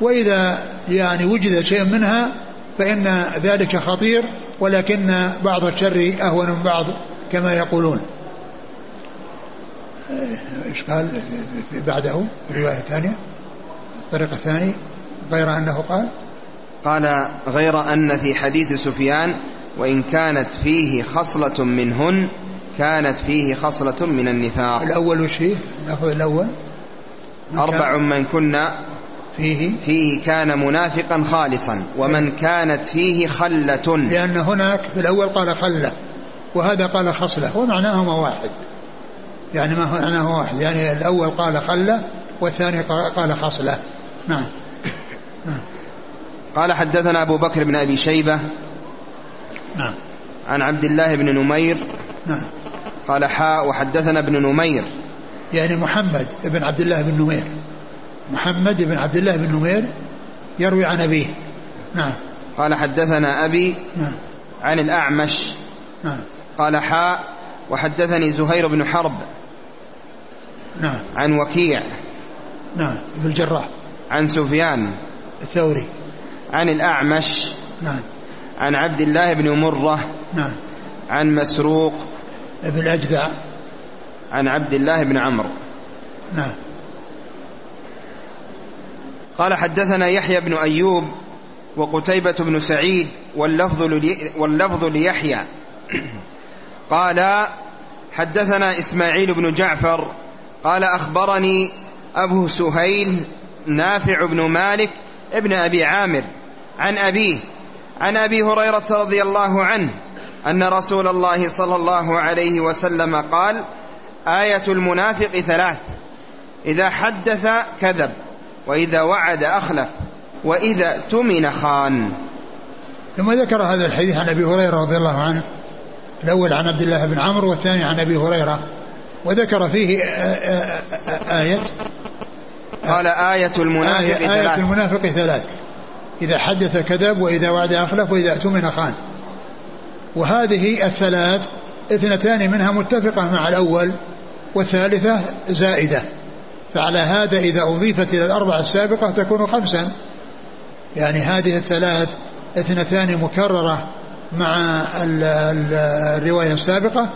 وإذا يعني وجد شيء منها فإن ذلك خطير ولكن بعض الشر أهون من بعض كما يقولون. إيش قال؟ بعده الرواية الثانية الطريقة الثانية غير أنه قال؟ قال غير أن في حديث سفيان وإن كانت فيه خصلة منهن كانت فيه خصلة من النفاق. الأول وش فيه نأخذ الأول. أربع من كنا فيه؟ فيه كان منافقا خالصا ومن كانت فيه خلة. لأن هناك في الأول قال خلة وهذا قال خصلة ومعناهما واحد. يعني ما هو معناه واحد. يعني الأول قال خلة والثاني قال خصلة. نعم. نعم. قال حدثنا أبو بكر بن أبي شيبة نعم. عن عبد الله بن نمير نعم. قال حاء وحدثنا ابن نمير. يعني محمد بن عبد الله بن نمير. محمد بن عبد الله بن نمير يروي عن أبيه. نعم. قال حدثنا أبي نعم. عن الأعمش. نعم. قال حاء وحدثني زهير بن حرب. نعم. عن وكيع. نعم. بن الجراح. عن سفيان. الثوري. عن الأعمش. نعم. عن عبد الله بن مرة. نعم. عن مسروق. بن الأجدع عن عبد الله بن عمرو. نعم. قال حدثنا يحيى بن أيوب وقتيبة بن سعيد واللفظ, لي واللفظ ليحيى. قال حدثنا إسماعيل بن جعفر قال أخبرني أبو سهيل نافع بن مالك ابن أبي عامر عن أبيه عن أبي هريرة رضي الله عنه أن رسول الله صلى الله عليه وسلم قال آية المنافق ثلاث. إذا حدث كذب وإذا وعد أخلف وإذا تمن خان. ثم ذكر هذا الحديث عن أبي هريرة رضي الله عنه الأول عن عبد الله بن عمرو والثاني عن أبي هريرة وذكر فيه آية. قال آية المنافق آية, ثلاث. آية المنافق ثلاث. إذا حدث كذب وإذا وعد أخلف وإذا اؤتمن خان. وهذه الثلاث اثنتان منها متفقة مع الأول والثالثة زائدة. فعلى هذا إذا أضيفت إلى الأربعة السابقة تكون خمسا. يعني هذه الثلاث اثنتان مكررة مع الرواية السابقة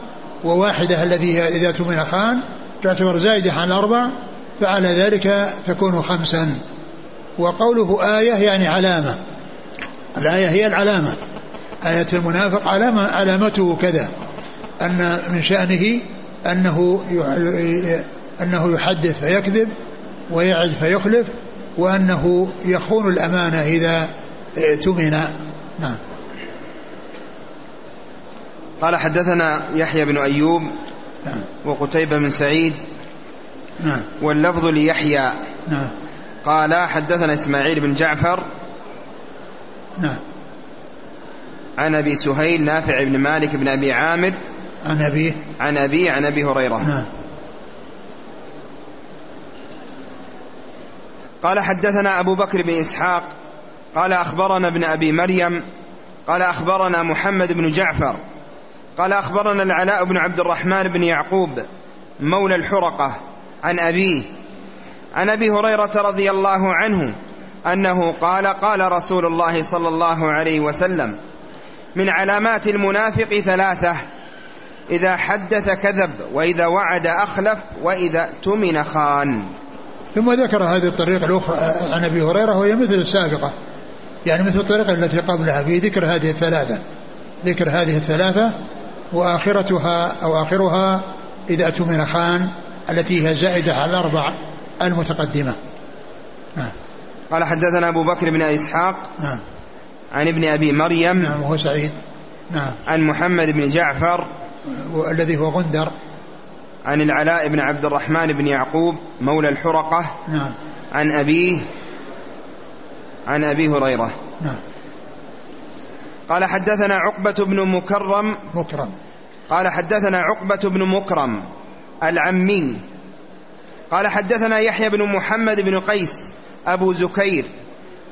وواحدة الذي إذا تمن خان تعتبر زائدة عن الأربع فعلى ذلك تكون خمسا. وقوله آية يعني علامة. الآية هي العلامة. آية المنافق علامة علامته كذا. أن من شأنه أنه أنه يحدث فيكذب ويعد فيخلف وأنه يخون الأمانة إذا اؤتمن. نعم. قال حدثنا يحيى بن أيوب نعم. وقتيبة بن سعيد نعم. واللفظ ليحيى. نعم. قال حدثنا إسماعيل بن جعفر نعم. عن أبي سهيل نافع بن مالك بن أبي عامر عن أبيه. عن أبي عن أبي هريرة. نعم. قال حدثنا أبو بكر بن إسحاق قال أخبرنا ابن أبي مريم قال أخبرنا محمد بن جعفر قال أخبرنا العلاء بن عبد الرحمن بن يعقوب مولى الحرقة عن أبيه عن أبي هريرة رضي الله عنه أنه قال قال رسول الله صلى الله عليه وسلم من علامات المنافق ثلاثة إذا حدث كذب وإذا وعد أخلف وإذا اؤتمن خان. ثم ذكر هذه الطريقة الأخرى عن أبي هريرة وهي مثل السابقة. يعني مثل الطريقة التي قبلها في ذكر هذه الثلاثة. ذكر هذه الثلاثة وآخرتها أو آخرها إذا اؤتمن خان التي هي زائدة على الأربع المتقدمة. نعم. قال حدثنا أبو بكر بن إسحاق نعم. عن ابن أبي مريم نعم وهو سعيد. نعم. عن محمد بن جعفر الذي هو غندر. عن العلاء بن عبد الرحمن بن يعقوب مولى الحرقة نعم. عن أبيه عن أبي هريرة. نعم. قال حدثنا عقبة بن مكرم مكرم. قال حدثنا عقبة بن مكرم العمي قال حدثنا يحيى بن محمد بن قيس أبو زكير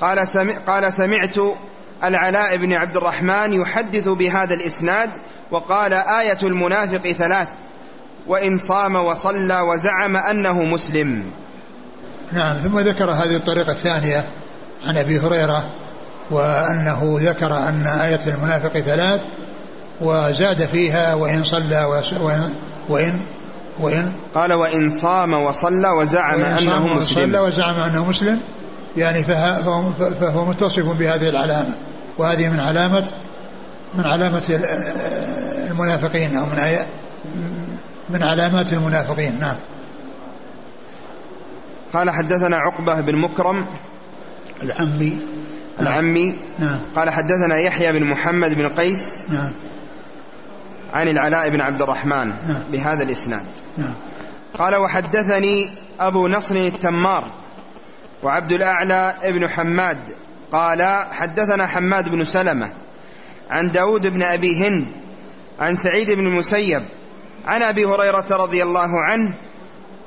قال, سمع قال سمعت العلاء بن عبد الرحمن يحدث بهذا الإسناد وقال آية المنافق ثلاث وإن صام وصلى وزعم أنه مسلم. نعم ثم ذكر هذه الطريقة الثانية عن أبي هريرة وأنه ذكر أن آية المنافق ثلاث وزاد فيها وإن صلى وإن, وإن وإن قال وإن صام وصلى وزعم وإن أنه مسلم. وصلى وزعم أنه مسلم يعني فهو, فهو متصف بهذه العلامة. وهذه من علامة من علامة المنافقين أو من من علامات المنافقين نعم. قال حدثنا عقبة بن مكرم. العمي. العمي. نعم. قال حدثنا يحيى بن محمد بن قيس. نعم. عن العلاء بن عبد الرحمن نعم. بهذا الإسناد. نعم. قال وحدثني أبو نصر التمار وعبد الأعلى ابن حماد. قال حدثنا حماد بن سلمة عن داود بن أبي هند عن سعيد بن المسيب عن أبي هريرة رضي الله عنه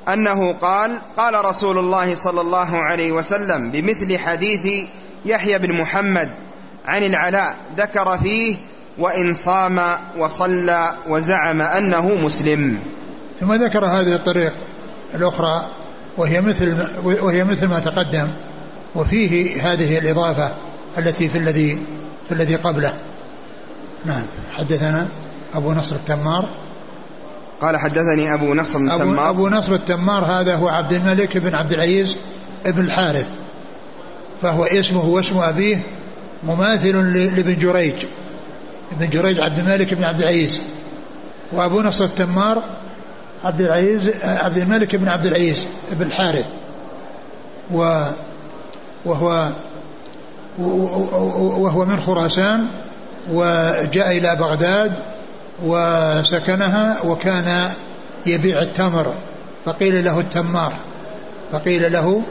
أنه قال قال رسول الله صلى الله عليه وسلم بمثل حديث يحيى بن محمد عن العلاء. ذكر فيه وإن صام وصلى وزعم أنه مسلم. ثم ذكر هذه الطريق الأخرى وهي مثل وهي مثل ما تقدم وفيه هذه الإضافة التي في الذي في الذي قبله. نعم. حدثنا أبو نصر التمار. قال حدثني أبو نصر التمار. أبو, أبو نصر التمار هذا هو عبد الملك بن عبد العزيز بن الحارث فهو اسمه واسم أبيه مماثل لابن جريج. ابن جريج عبد الملك بن عبد العزيز وأبو نصر التمار عبد العزيز عبد الملك بن عبد العزيز بن الحارث و وهو وهو من خراسان وجاء إلى بغداد وسكنها وكان يبيع التمر فقيل له التمار فقيل له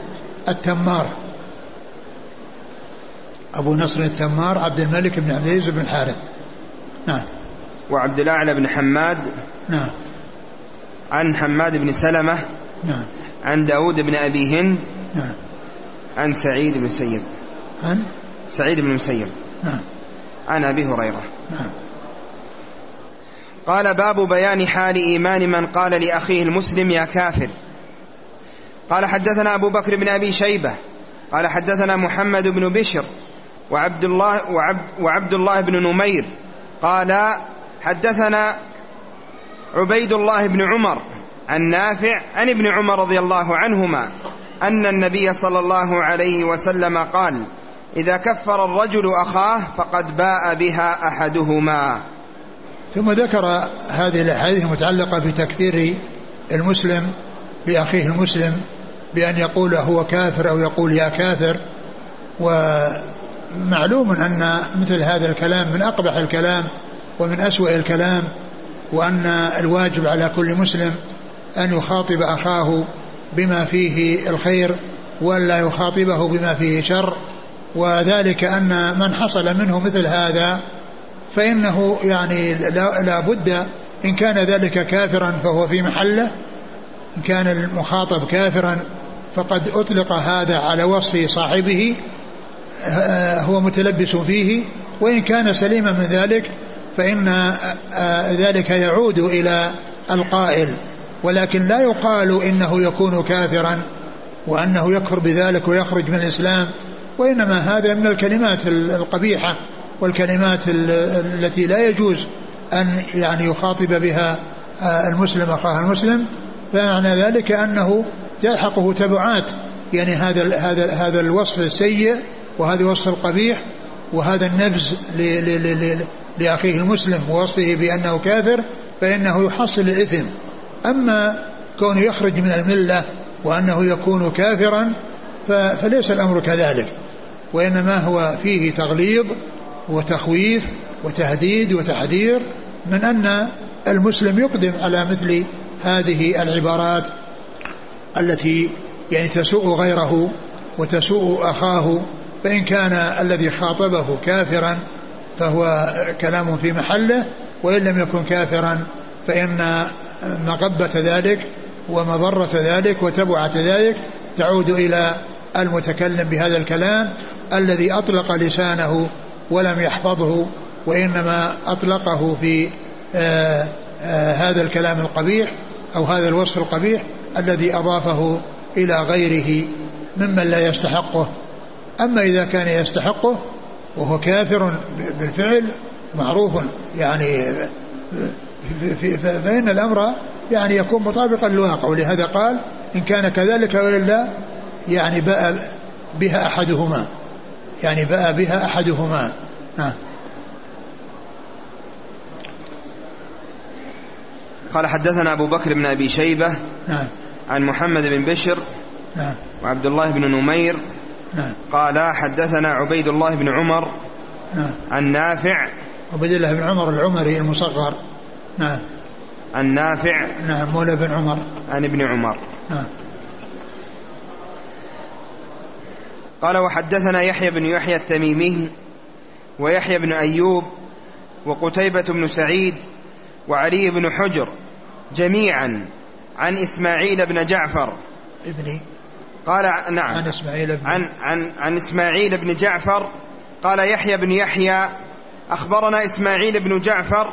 التمار. أبو نصر التمار عبد الملك بن عبد العزيز بن الحارث. نعم. وعبد الأعلى بن حماد. نعم. عن حماد بن سلمة. نعم. عن داود بن أبي هند. نعم. عن سعيد بن مسيب. عن؟ سعيد بن مسيب. نعم. عن أبي هريرة. نعم. قال باب بيان حال إيمان من قال لأخيه المسلم يا كافر. قال حدثنا أبو بكر بن أبي شيبة. قال حدثنا محمد بن بشر. وعبد الله وعبد, وعبد الله بن نمير. قال حدثنا عبيد الله بن عمر عن نافع عن ابن عمر رضي الله عنهما أن النبي صلى الله عليه وسلم قال إذا كفر الرجل أخاه فقد باء بها أحدهما. ثم ذكر هذه الأحاديث المتعلقة بتكفير المسلم بأخيه المسلم بأن يقول هو كافر أو يقول يا كافر ومعلوم أن مثل هذا الكلام من أقبح الكلام ومن أسوأ الكلام وأن الواجب على كل مسلم أن يخاطب أخاه بما فيه الخير ولا يخاطبه بما فيه شر. وذلك أن من حصل منه مثل هذا فإنه يعني لا, بد إن كان ذلك كافرا فهو في محله إن كان المخاطب كافرا فقد أطلق هذا على وصف صاحبه هو متلبس فيه وإن كان سليما من ذلك فإن آه، ذلك يعود إلى القائل. ولكن لا يقال إنه يكون كافرا وأنه يكفر بذلك ويخرج من الإسلام. وإنما هذا من الكلمات القبيحة والكلمات التي لا يجوز أن يعني يخاطب بها آه، المسلم أخاه المسلم. فمعنى ذلك أنه تلحقه تبعات يعني هذا هذا هذا الوصف السيء وهذا الوصف القبيح وهذا النبز لأخيه المسلم ووصفه بأنه كافر فإنه يحصل الإثم. أما كونه يخرج من الملة وأنه يكون كافرا فليس الأمر كذلك. وإنما هو فيه تغليظ وتخويف وتهديد وتحذير من أن المسلم يقدم على مثل هذه العبارات التي يعني تسوء غيره وتسوء أخاه فإن كان الذي خاطبه كافرا فهو كلام في محله وإن لم يكن كافرا فإن مغبة ذلك ومضرة ذلك وتبعة ذلك تعود إلى المتكلم بهذا الكلام الذي أطلق لسانه ولم يحفظه وإنما أطلقه في آه، آه، هذا الكلام القبيح أو هذا الوصف القبيح الذي أضافه إلى غيره ممن لا يستحقه. أما إذا كان يستحقه وهو كافر بالفعل معروف يعني فإن الأمر يعني يكون مطابقا للواقع ولهذا قال إن كان كذلك ولله يعني باء بها أحدهما. يعني باء بها أحدهما. نعم. قال حدثنا أبو بكر بن أبي شيبة نعم. عن محمد بن بشر نعم. وعبد الله بن نمير نعم. قال حدثنا عبيد الله بن عمر نعم. عن نافع. عبيد الله بن عمر العمري المصغر. نعم. عن نافع. نعم مولى بن عمر. عن ابن عمر. نعم. قال وحدثنا يحيى بن يحيى التميمي ويحيى بن أيوب وقتيبة بن سعيد وعلي بن حجر جميعا عن إسماعيل بن جعفر. ابني قال نعم. عن إسماعيل بن عن, عن, عن إسماعيل بن جعفر قال يحيى بن يحيى أخبرنا إسماعيل بن جعفر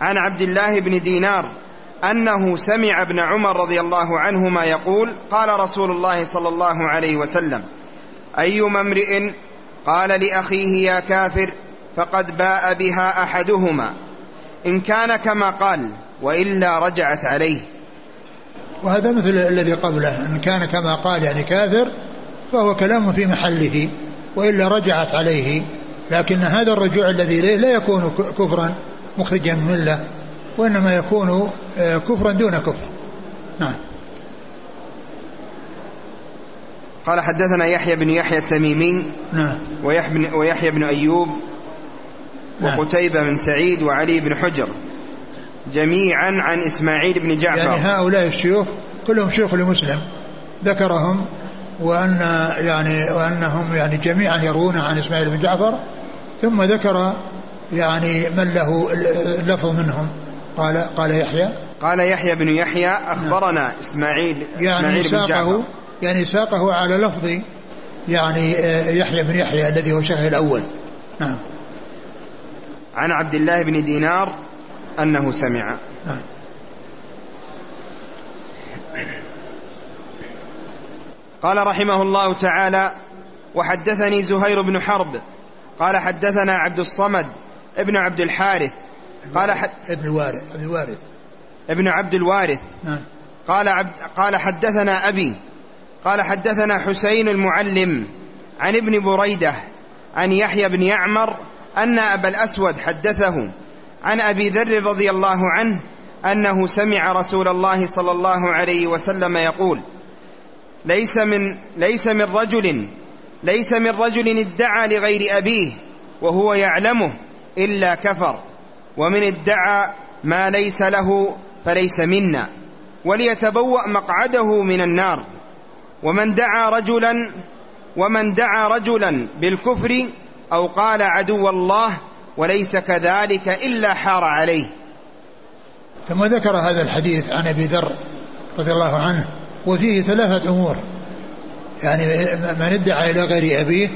عن عبد الله بن دينار أنه سمع ابن عمر رضي الله عنهما يقول قال رسول الله صلى الله عليه وسلم أيما امرئ قال لأخيه يا كافر فقد باء بها أحدهما إن كان كما قال وإلا رجعت عليه وهذا مثل الذي قبله. إن كان كما قال يعني كافر فهو كلام في محله وإلا رجعت عليه. لكن هذا الرجوع الذي إليه لا يكون كفرا مخرجا من الله وإنما يكون آه، كفرا دون كفر. نعم. قال حدثنا يحيى بن يحيى التميمي نعم. ويحيى بن, ويحيى بن أيوب نعم. وقتيبة بن سعيد وعلي بن حجر. جميعا عن إسماعيل بن جعفر. يعني هؤلاء الشيوخ كلهم شيوخ لمسلم ذكرهم وأن يعني وأنهم يعني جميعا يروون عن إسماعيل بن جعفر ثم ذكر يعني من له اللفظ منهم. قال قال يحيى. قال يحيى بن يحيى أخبرنا نعم. إسماعيل يعني إسماعيل بن جعفر. يعني ساقه على لفظ يعني آه، يحيى بن يحيى الذي هو شيخه الأول. نعم. عن عبد الله بن دينار أنه سمع. نعم قال رحمه الله تعالى وحدثني زهير بن حرب. قال حدثنا عبد الصمد ابن عبد الحارث. قال حد ابن الوارث ابن الوارث ابن عبد الوارث. نعم. قال عبد قال حدثنا أبي. قال حدثنا حسين المعلم عن ابن بريدة عن يحيى بن يعمر أن أبا الأسود حدثه. عن أبي ذر رضي الله عنه أنه سمع رسول الله صلى الله عليه وسلم يقول ليس من ليس من رجل ليس من رجل ادعى لغير أبيه وهو يعلمه إلا كفر ومن ادعى ما ليس له فليس منا وليتبوأ مقعده من النار ومن دعا رجلا ومن دعا رجلا بالكفر أو قال عدو الله وليس كذلك إلا حار عليه. ثم ذكر هذا الحديث عن أبي ذر رضي الله عنه وفيه ثلاثة أمور. يعني من ادعى إلى غير أبيه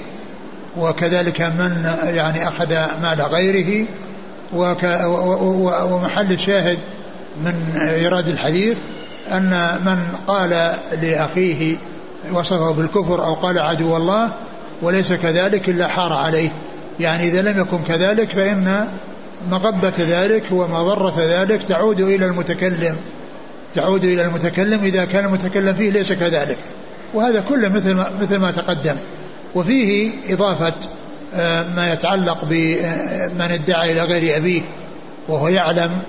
وكذلك من يعني أخذ مال غيره ومحل الشاهد من إيراد الحديث أن من قال لأخيه وصفه بالكفر أو قال عدو الله وليس كذلك إلا حار عليه. يعني إذا لم يكن كذلك فإن مغبة ذلك ومضرة ذلك تعود إلى المتكلم تعود إلى المتكلم إذا كان المتكلم فيه ليس كذلك. وهذا كله مثل ما, مثل ما تقدم. وفيه إضافة آه، ما يتعلق بمن ادعى إلى غير أبيه وهو يعلم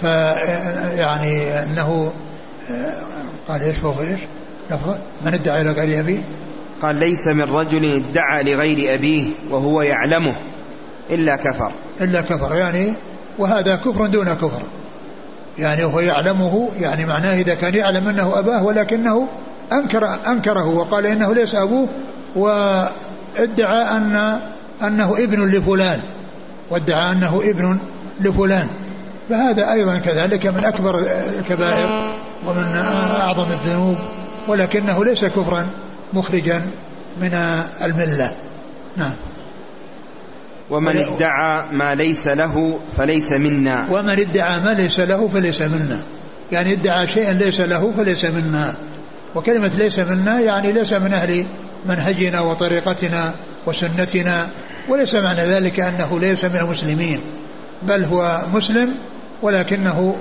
ف يعني أنه آه، قال إيش وهو؟ لفظ من ادعى إلى غير أبيه. قال ليس من رجل ادعى لغير أبيه وهو يعلمه إلا كفر. إلا كفر يعني وهذا كفر دون كفر. يعني هو يعلمه يعني معناه إذا كان يعلم أنه أباه ولكنه أنكر أنكره وقال إنه ليس أبوه وادعى أن أنه ابن لفلان وادعى أنه ابن لفلان. فهذا أيضا كذلك من أكبر الكبائر ومن أعظم الذنوب ولكنه ليس كفرا. مخرجا من الملة. نعم. ومن ادعى ما ليس له فليس منا. ومن ادعى ما ليس له فليس منا. يعني ادعى شيئا ليس له فليس منا. وكلمة ليس منا يعني ليس من أهل منهجنا وطريقتنا وسنتنا وليس معنى ذلك أنه ليس من المسلمين. بل هو مسلم ولكنه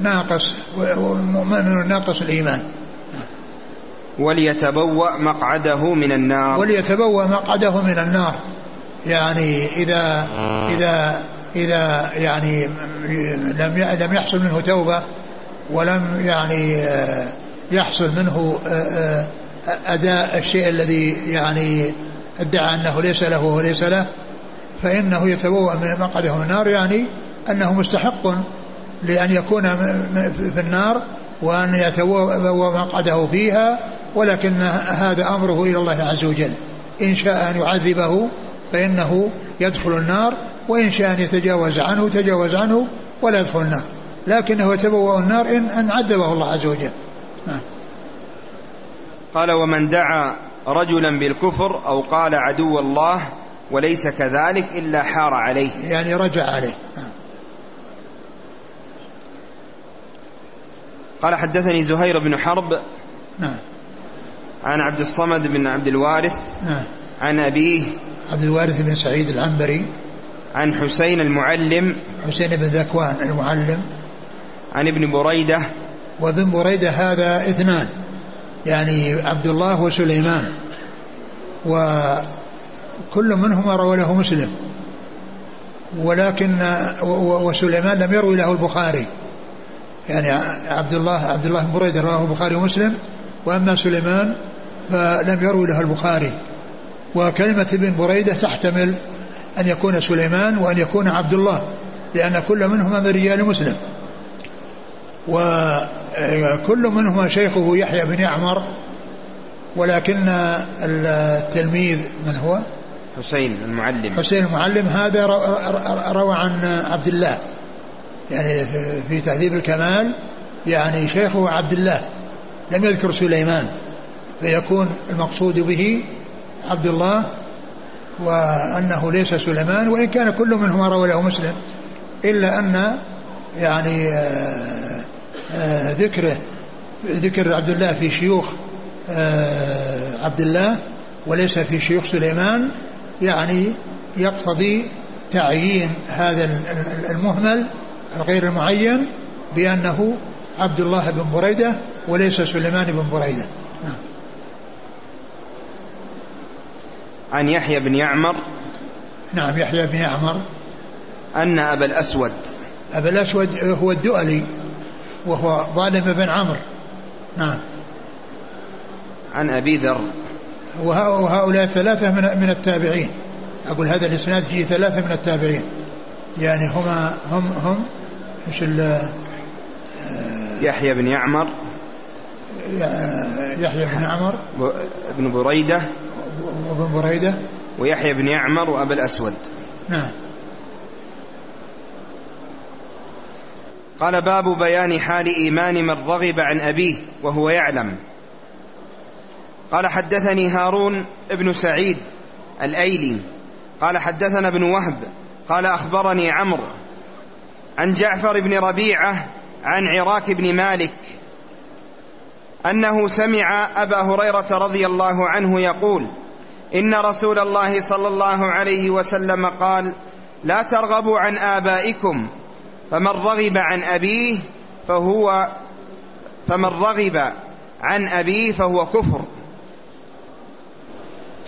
ناقص مؤمن ناقص الإيمان. وليتبوأ مقعده من النار. وليتبوأ مقعده من النار. يعني إذا إذا إذا يعني لم لم يحصل منه توبة ولم يعني يحصل منه أداء الشيء الذي يعني ادعى أنه ليس له وليس له فإنه يتبوأ من مقعده من النار يعني أنه مستحق لأن يكون في النار وأن يتبوأ مقعده فيها ولكن هذا أمره إلى الله عز وجل. إن شاء أن يعذبه فإنه يدخل النار وإن شاء أن يتجاوز عنه تجاوز عنه ولا يدخل النار. لكنه يتبوأ النار إن, أن عذبه الله عز وجل. نعم. قال ومن دعا رجلا بالكفر أو قال عدو الله وليس كذلك إلا حار عليه. يعني رجع عليه. نعم. قال حدثني زهير بن حرب نعم. عن عبد الصمد بن عبد الوارث نعم. عن أبيه عبد الوارث بن سعيد العنبري عن حسين المعلم حسين بن ذكوان المعلم عن ابن بريدة وابن بريدة هذا اثنان يعني عبد الله وسليمان وكل منهما روى له مسلم ولكن وسليمان لم يروي له البخاري يعني عبد الله عبد الله بن بريدة رواه البخاري ومسلم وأما سليمان فلم يروي له البخاري. وكلمة ابن بريدة تحتمل أن يكون سليمان وأن يكون عبد الله لأن كل منهما من رجال مسلم. وكل منهما شيخه يحيى بن يعمر ولكن التلميذ من هو؟ حسين المعلم. حسين المعلم هذا روى عن عبد الله. يعني في تهذيب الكمال يعني شيخه عبد الله. لم يذكر سليمان فيكون المقصود به عبد الله وأنه ليس سليمان وإن كان كل منهما روى له مسلم إلا أن يعني آه، آه، ذكره ذكر عبد الله في شيوخ آه، عبد الله وليس في شيوخ سليمان يعني يقتضي تعيين هذا المهمل الغير المعين بأنه عبد الله بن بريدة وليس سليمان بن بريدة. نعم. عن يحيى بن يعمر. نعم يحيى بن يعمر. أن أبا الأسود. أبا الأسود هو الدؤلي وهو ظالم بن عمرو. نعم. عن أبي ذر. وهؤلاء ثلاثة من من التابعين. أقول هذا الإسناد فيه ثلاثة من التابعين. يعني هما هم هم إيش يحيى بن يعمر. يحيى بن يعمر ابن بريدة. وابن بريدة. ويحيى بن يعمر وأبا الأسود. نعم. قال باب بيان حال إيمان من رغب عن أبيه وهو يعلم. قال حدثني هارون ابن سعيد الأيلي. قال حدثنا ابن وهب. قال أخبرني عمرو عن جعفر بن ربيعة عن عراك بن مالك أنه سمع أبا هريرة رضي الله عنه يقول إن رسول الله صلى الله عليه وسلم قال لا ترغبوا عن آبائكم فمن رغب عن أبيه فهو فمن رغب عن أبيه فهو كفر.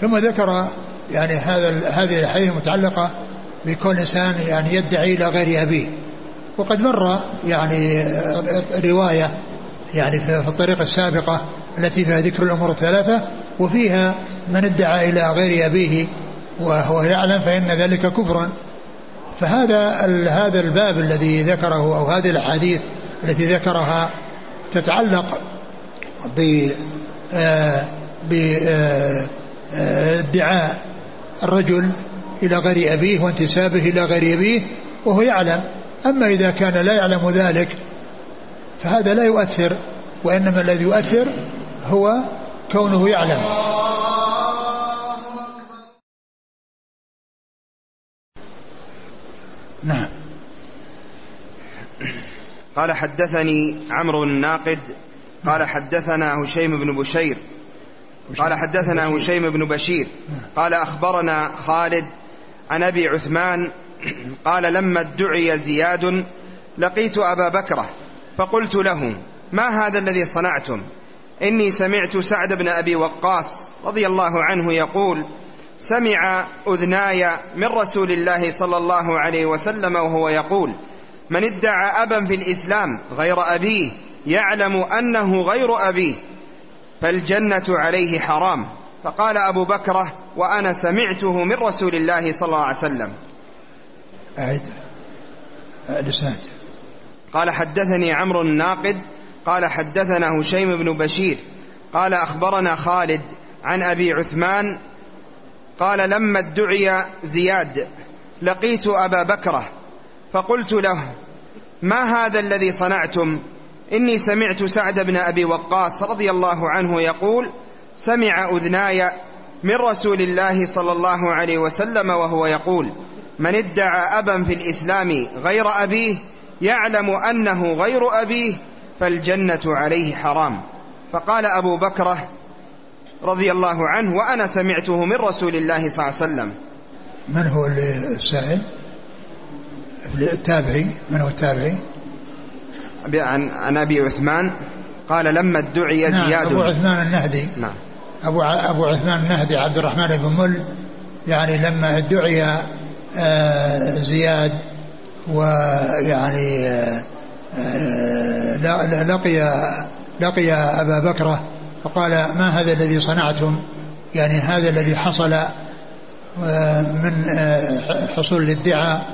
ثم ذكر يعني هذا هذه الأحاديث المتعلقة بكون إنسان يعني يدعي إلى غير أبيه. وقد مر يعني رواية يعني في الطريقة السابقة التي فيها ذكر الأمور الثلاثة وفيها من ادعى إلى غير أبيه وهو يعلم فإن ذلك كفر فهذا هذا الباب الذي ذكره أو هذه الأحاديث التي ذكرها تتعلق ب آه، آه، الرجل إلى غير أبيه وانتسابه إلى غير أبيه وهو يعلم. أما إذا كان لا يعلم ذلك فهذا لا يؤثر وإنما الذي يؤثر هو كونه يعلم. نعم. قال حدثني عمرو الناقد قال حدثنا هشيم بن بشير قال حدثنا هشيم بن بشير قال أخبرنا خالد عن أبي عثمان قال لما ادعي زياد لقيت أبا بكرة فقلت له ما هذا الذي صنعتم؟ إني سمعت سعد بن أبي وقاص رضي الله عنه يقول سمع أذناي من رسول الله صلى الله عليه وسلم وهو يقول من ادعى أبا في الإسلام غير أبيه يعلم أنه غير أبيه فالجنة عليه حرام. فقال أبو بكرة وأنا سمعته من رسول الله صلى الله عليه وسلم. أعد الإسناد قال حدثني عمرو الناقد قال حدثنا هشيم بن بشير قال أخبرنا خالد عن أبي عثمان قال لما ادعي زياد لقيت أبا بكرة فقلت له ما هذا الذي صنعتم؟ إني سمعت سعد بن أبي وقاص رضي الله عنه يقول سمع أذناي من رسول الله صلى الله عليه وسلم وهو يقول من ادعى أبا في الإسلام غير أبيه يعلم أنه غير أبيه فالجنة عليه حرام. فقال أبو بكرة رضي الله عنه وأنا سمعته من رسول الله صلى الله عليه وسلم. من هو السائل التابعي؟ من هو التابعي؟ عن عن أبي عثمان. قال لما ادعي نعم زياد. أبو عثمان النهدي. نعم. أبو أبو عثمان النهدي عبد الرحمن بن مل. يعني لما ادعي آه، زياد ويعني آه، آه، لقي لقي أبا بكرة فقال ما هذا الذي صنعتم؟ يعني هذا الذي حصل من حصول الادعاء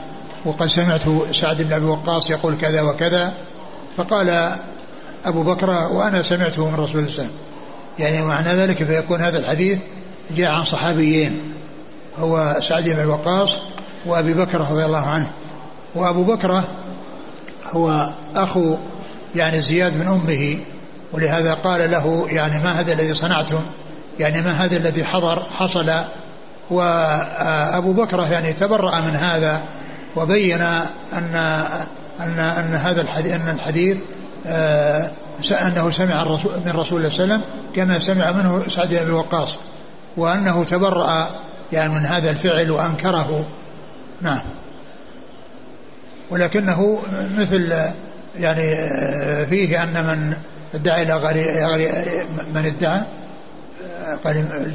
وقد سمعت سعد بن أبي وقاص يقول كذا وكذا. فقال أبو بكر وأنا سمعته من رسول الله. يعني معنى ذلك فيكون هذا الحديث جاء عن صحابيين هو سعد بن وقاص وأبي بكر رضي الله عنه. وأبو بكر هو أخو يعني زياد من أمه ولهذا قال له يعني ما هذا الذي صنعتم؟ يعني ما هذا الذي حضر حصل؟ وأبو بكر يعني تبرأ من هذا وبين أن أن أن هذا الحديث أن الحديث آه أنه سمع الرسول من رسول الله صلى الله عليه وسلم كما سمع منه سعد بن وقاص وأنه تبرأ يعني من هذا الفعل وأنكره. نعم. ولكنه مثل يعني فيه أن من ادعى إلى غير من ادعى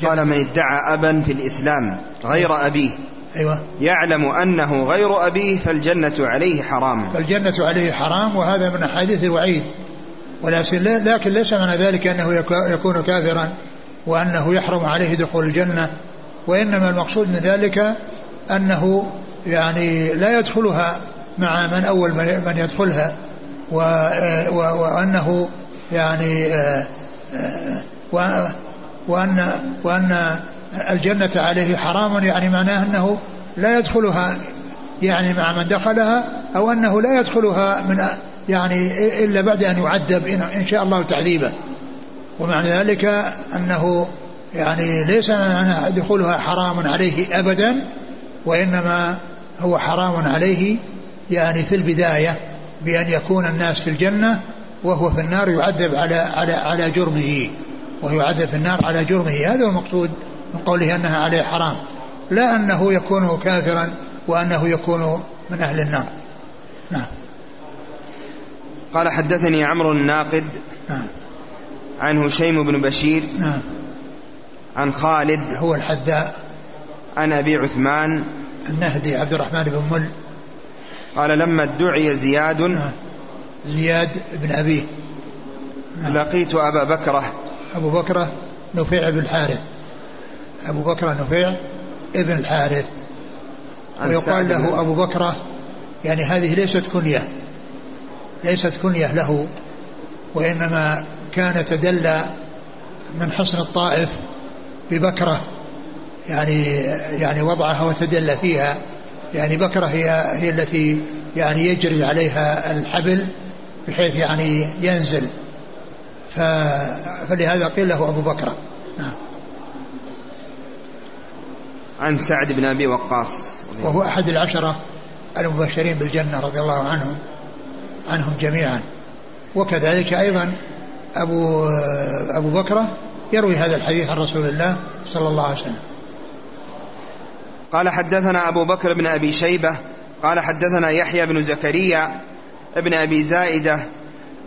قال من ادعى أبا في الإسلام غير أبيه. أيوة. يعلم أنه غير أبيه فالجنة عليه حرام. فالجنة عليه حرام وهذا من أحاديث الوعيد. ولكن لكن ليس معنى ذلك أنه يكون كافرا وأنه يحرم عليه دخول الجنة. وإنما المقصود من ذلك أنه يعني لا يدخلها مع من أول من يدخلها وأنه يعني وأن وأن الجنة عليه حرام يعني معناه أنه لا يدخلها يعني مع من دخلها أو أنه لا يدخلها من يعني إلا بعد أن يعذب إن شاء الله تعذيبا ومعنى ذلك أنه يعني ليس دخولها حرام عليه أبدا وإنما هو حرام عليه يعني في البداية بأن يكون الناس في الجنة وهو في النار يعذب على على على جرمه وهو يعذب في النار على جرمه. هذا هو المقصود من قوله أنها عليه حرام. لا أنه يكون كافرا وأنه يكون من أهل النار. نعم. قال حدثني عمرو الناقد نعم. عن هشيم بن بشير نعم. عن خالد هو الحداء عن أبي عثمان النهدي عبد الرحمن بن مل. قال لما ادعي زياد. نعم. زياد بن أبيه نعم. لقيت أبا بكرة أبو بكرة نفيع بن الحارث. أبو بكرة نفيع ابن الحارث. ويقال له أبو بكرة يعني هذه ليست كنية. ليست كنية له وإنما كان تدلى من حصن الطائف ببكرة. يعني يعني وضعها وتدلى فيها. يعني بكرة هي هي التي يعني يجري عليها الحبل بحيث يعني ينزل. فلهذا قيل له أبو بكر. نعم. عن سعد بن أبي وقاص. وهو أحد العشرة المبشرين بالجنة رضي الله عنهم عنهم جميعا. وكذلك أيضا أبو أبو بكرة يروي هذا الحديث عن رسول الله صلى الله عليه وسلم. قال حدثنا أبو بكر بن أبي شيبة قال حدثنا يحيى بن زكريا ابن أبي زائدة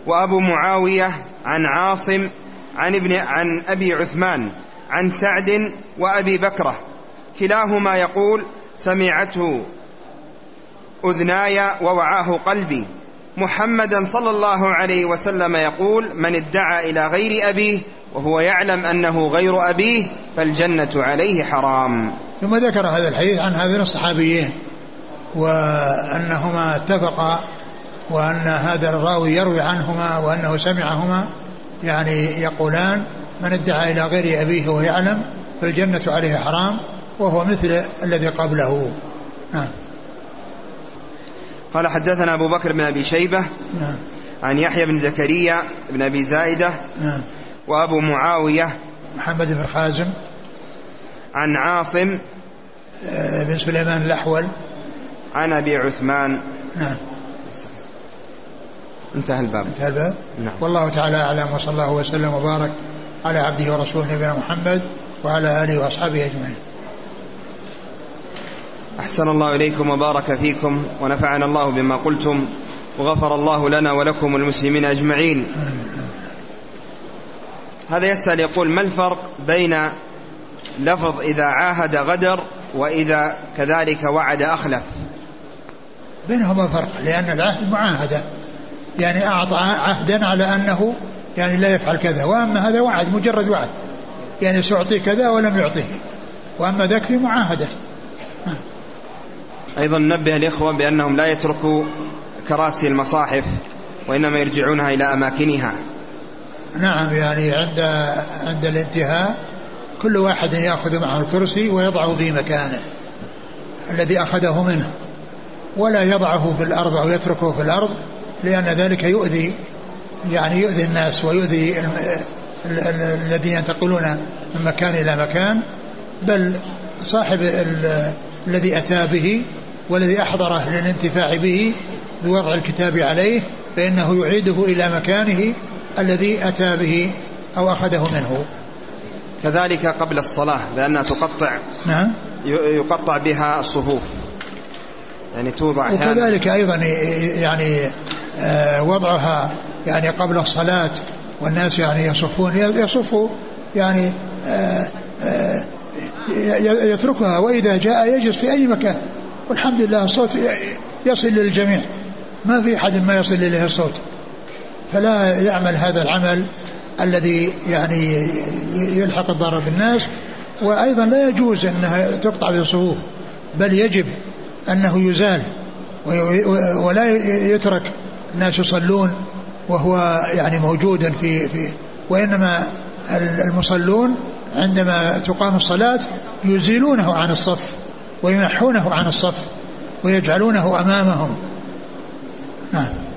وأبو معاوية عن عاصم عن ابن عن أبي عثمان عن سعد وأبي بكرة كلاهما يقول سمعته أذناي ووعاه قلبي. محمدا صلى الله عليه وسلم يقول من ادعى إلى غير أبيه وهو يعلم أنه غير أبيه فالجنة عليه حرام. ثم ذكر هذا الحديث عن هذين الصحابيين وأنهما اتفقا وأن هذا الراوي يروي عنهما وأنه سمعهما يعني يقولان من ادعى إلى غير أبيه وهو يعلم فالجنة عليه حرام وهو مثل الذي قبله. نعم. قال حدثنا أبو بكر بن أبي شيبة نعم. عن يحيى بن زكريا بن أبي زائدة نعم. وأبو معاوية محمد بن خازم. عن عاصم آه، بن سليمان الأحول. عن أبي عثمان. نعم. انتهى الباب. انتهى الباب. نعم. والله تعالى أعلم وصلى الله وسلم وبارك على عبده ورسوله نبينا محمد وعلى آله وأصحابه أجمعين. أحسن الله إليكم وبارك فيكم ونفعنا الله بما قلتم وغفر الله لنا ولكم المسلمين أجمعين. هذا يسأل يقول ما الفرق بين لفظ إذا عاهد غدر وإذا كذلك وعد أخلف؟ بينهما فرق لأن العهد معاهدة. يعني أعطى عهدا على أنه يعني لا يفعل كذا وأما هذا وعد مجرد وعد. يعني سأعطي كذا ولم يعطيه وأما ذاك في معاهدة. أيضا نبه الإخوة بأنهم لا يتركوا كراسي المصاحف وإنما يرجعونها إلى أماكنها. نعم يعني عند عند الانتهاء كل واحد يأخذ معه الكرسي ويضعه في مكانه الذي أخذه منه ولا يضعه في الأرض أو يتركه في الأرض لأن ذلك يؤذي يعني يؤذي الناس ويؤذي الذين ينتقلون من مكان إلى مكان بل صاحب الذي أتى به والذي أحضره للانتفاع به بوضع الكتاب عليه فإنه يعيده إلى مكانه الذي أتى به أو أخذه منه. كذلك قبل الصلاة لأنها تقطع نعم. يقطع بها الصفوف. يعني توضع وكذلك أيضا يعني آه، وضعها يعني قبل الصلاة والناس يعني يصفون يصفوا يعني آه، آه، يتركها. وإذا جاء يجلس في أي مكان. والحمد لله الصوت يصل للجميع. ما في أحد ما يصل إليه الصوت. فلا يعمل هذا العمل الذي يعني يلحق الضرر بالناس وأيضا لا يجوز أنها تقطع بالصفوف بل يجب أنه يزال ولا يترك الناس يصلون وهو يعني موجودا في في وإنما المصلون عندما تقام الصلاة يزيلونه عن الصف وينحونه عن الصف ويجعلونه أمامهم. نعم.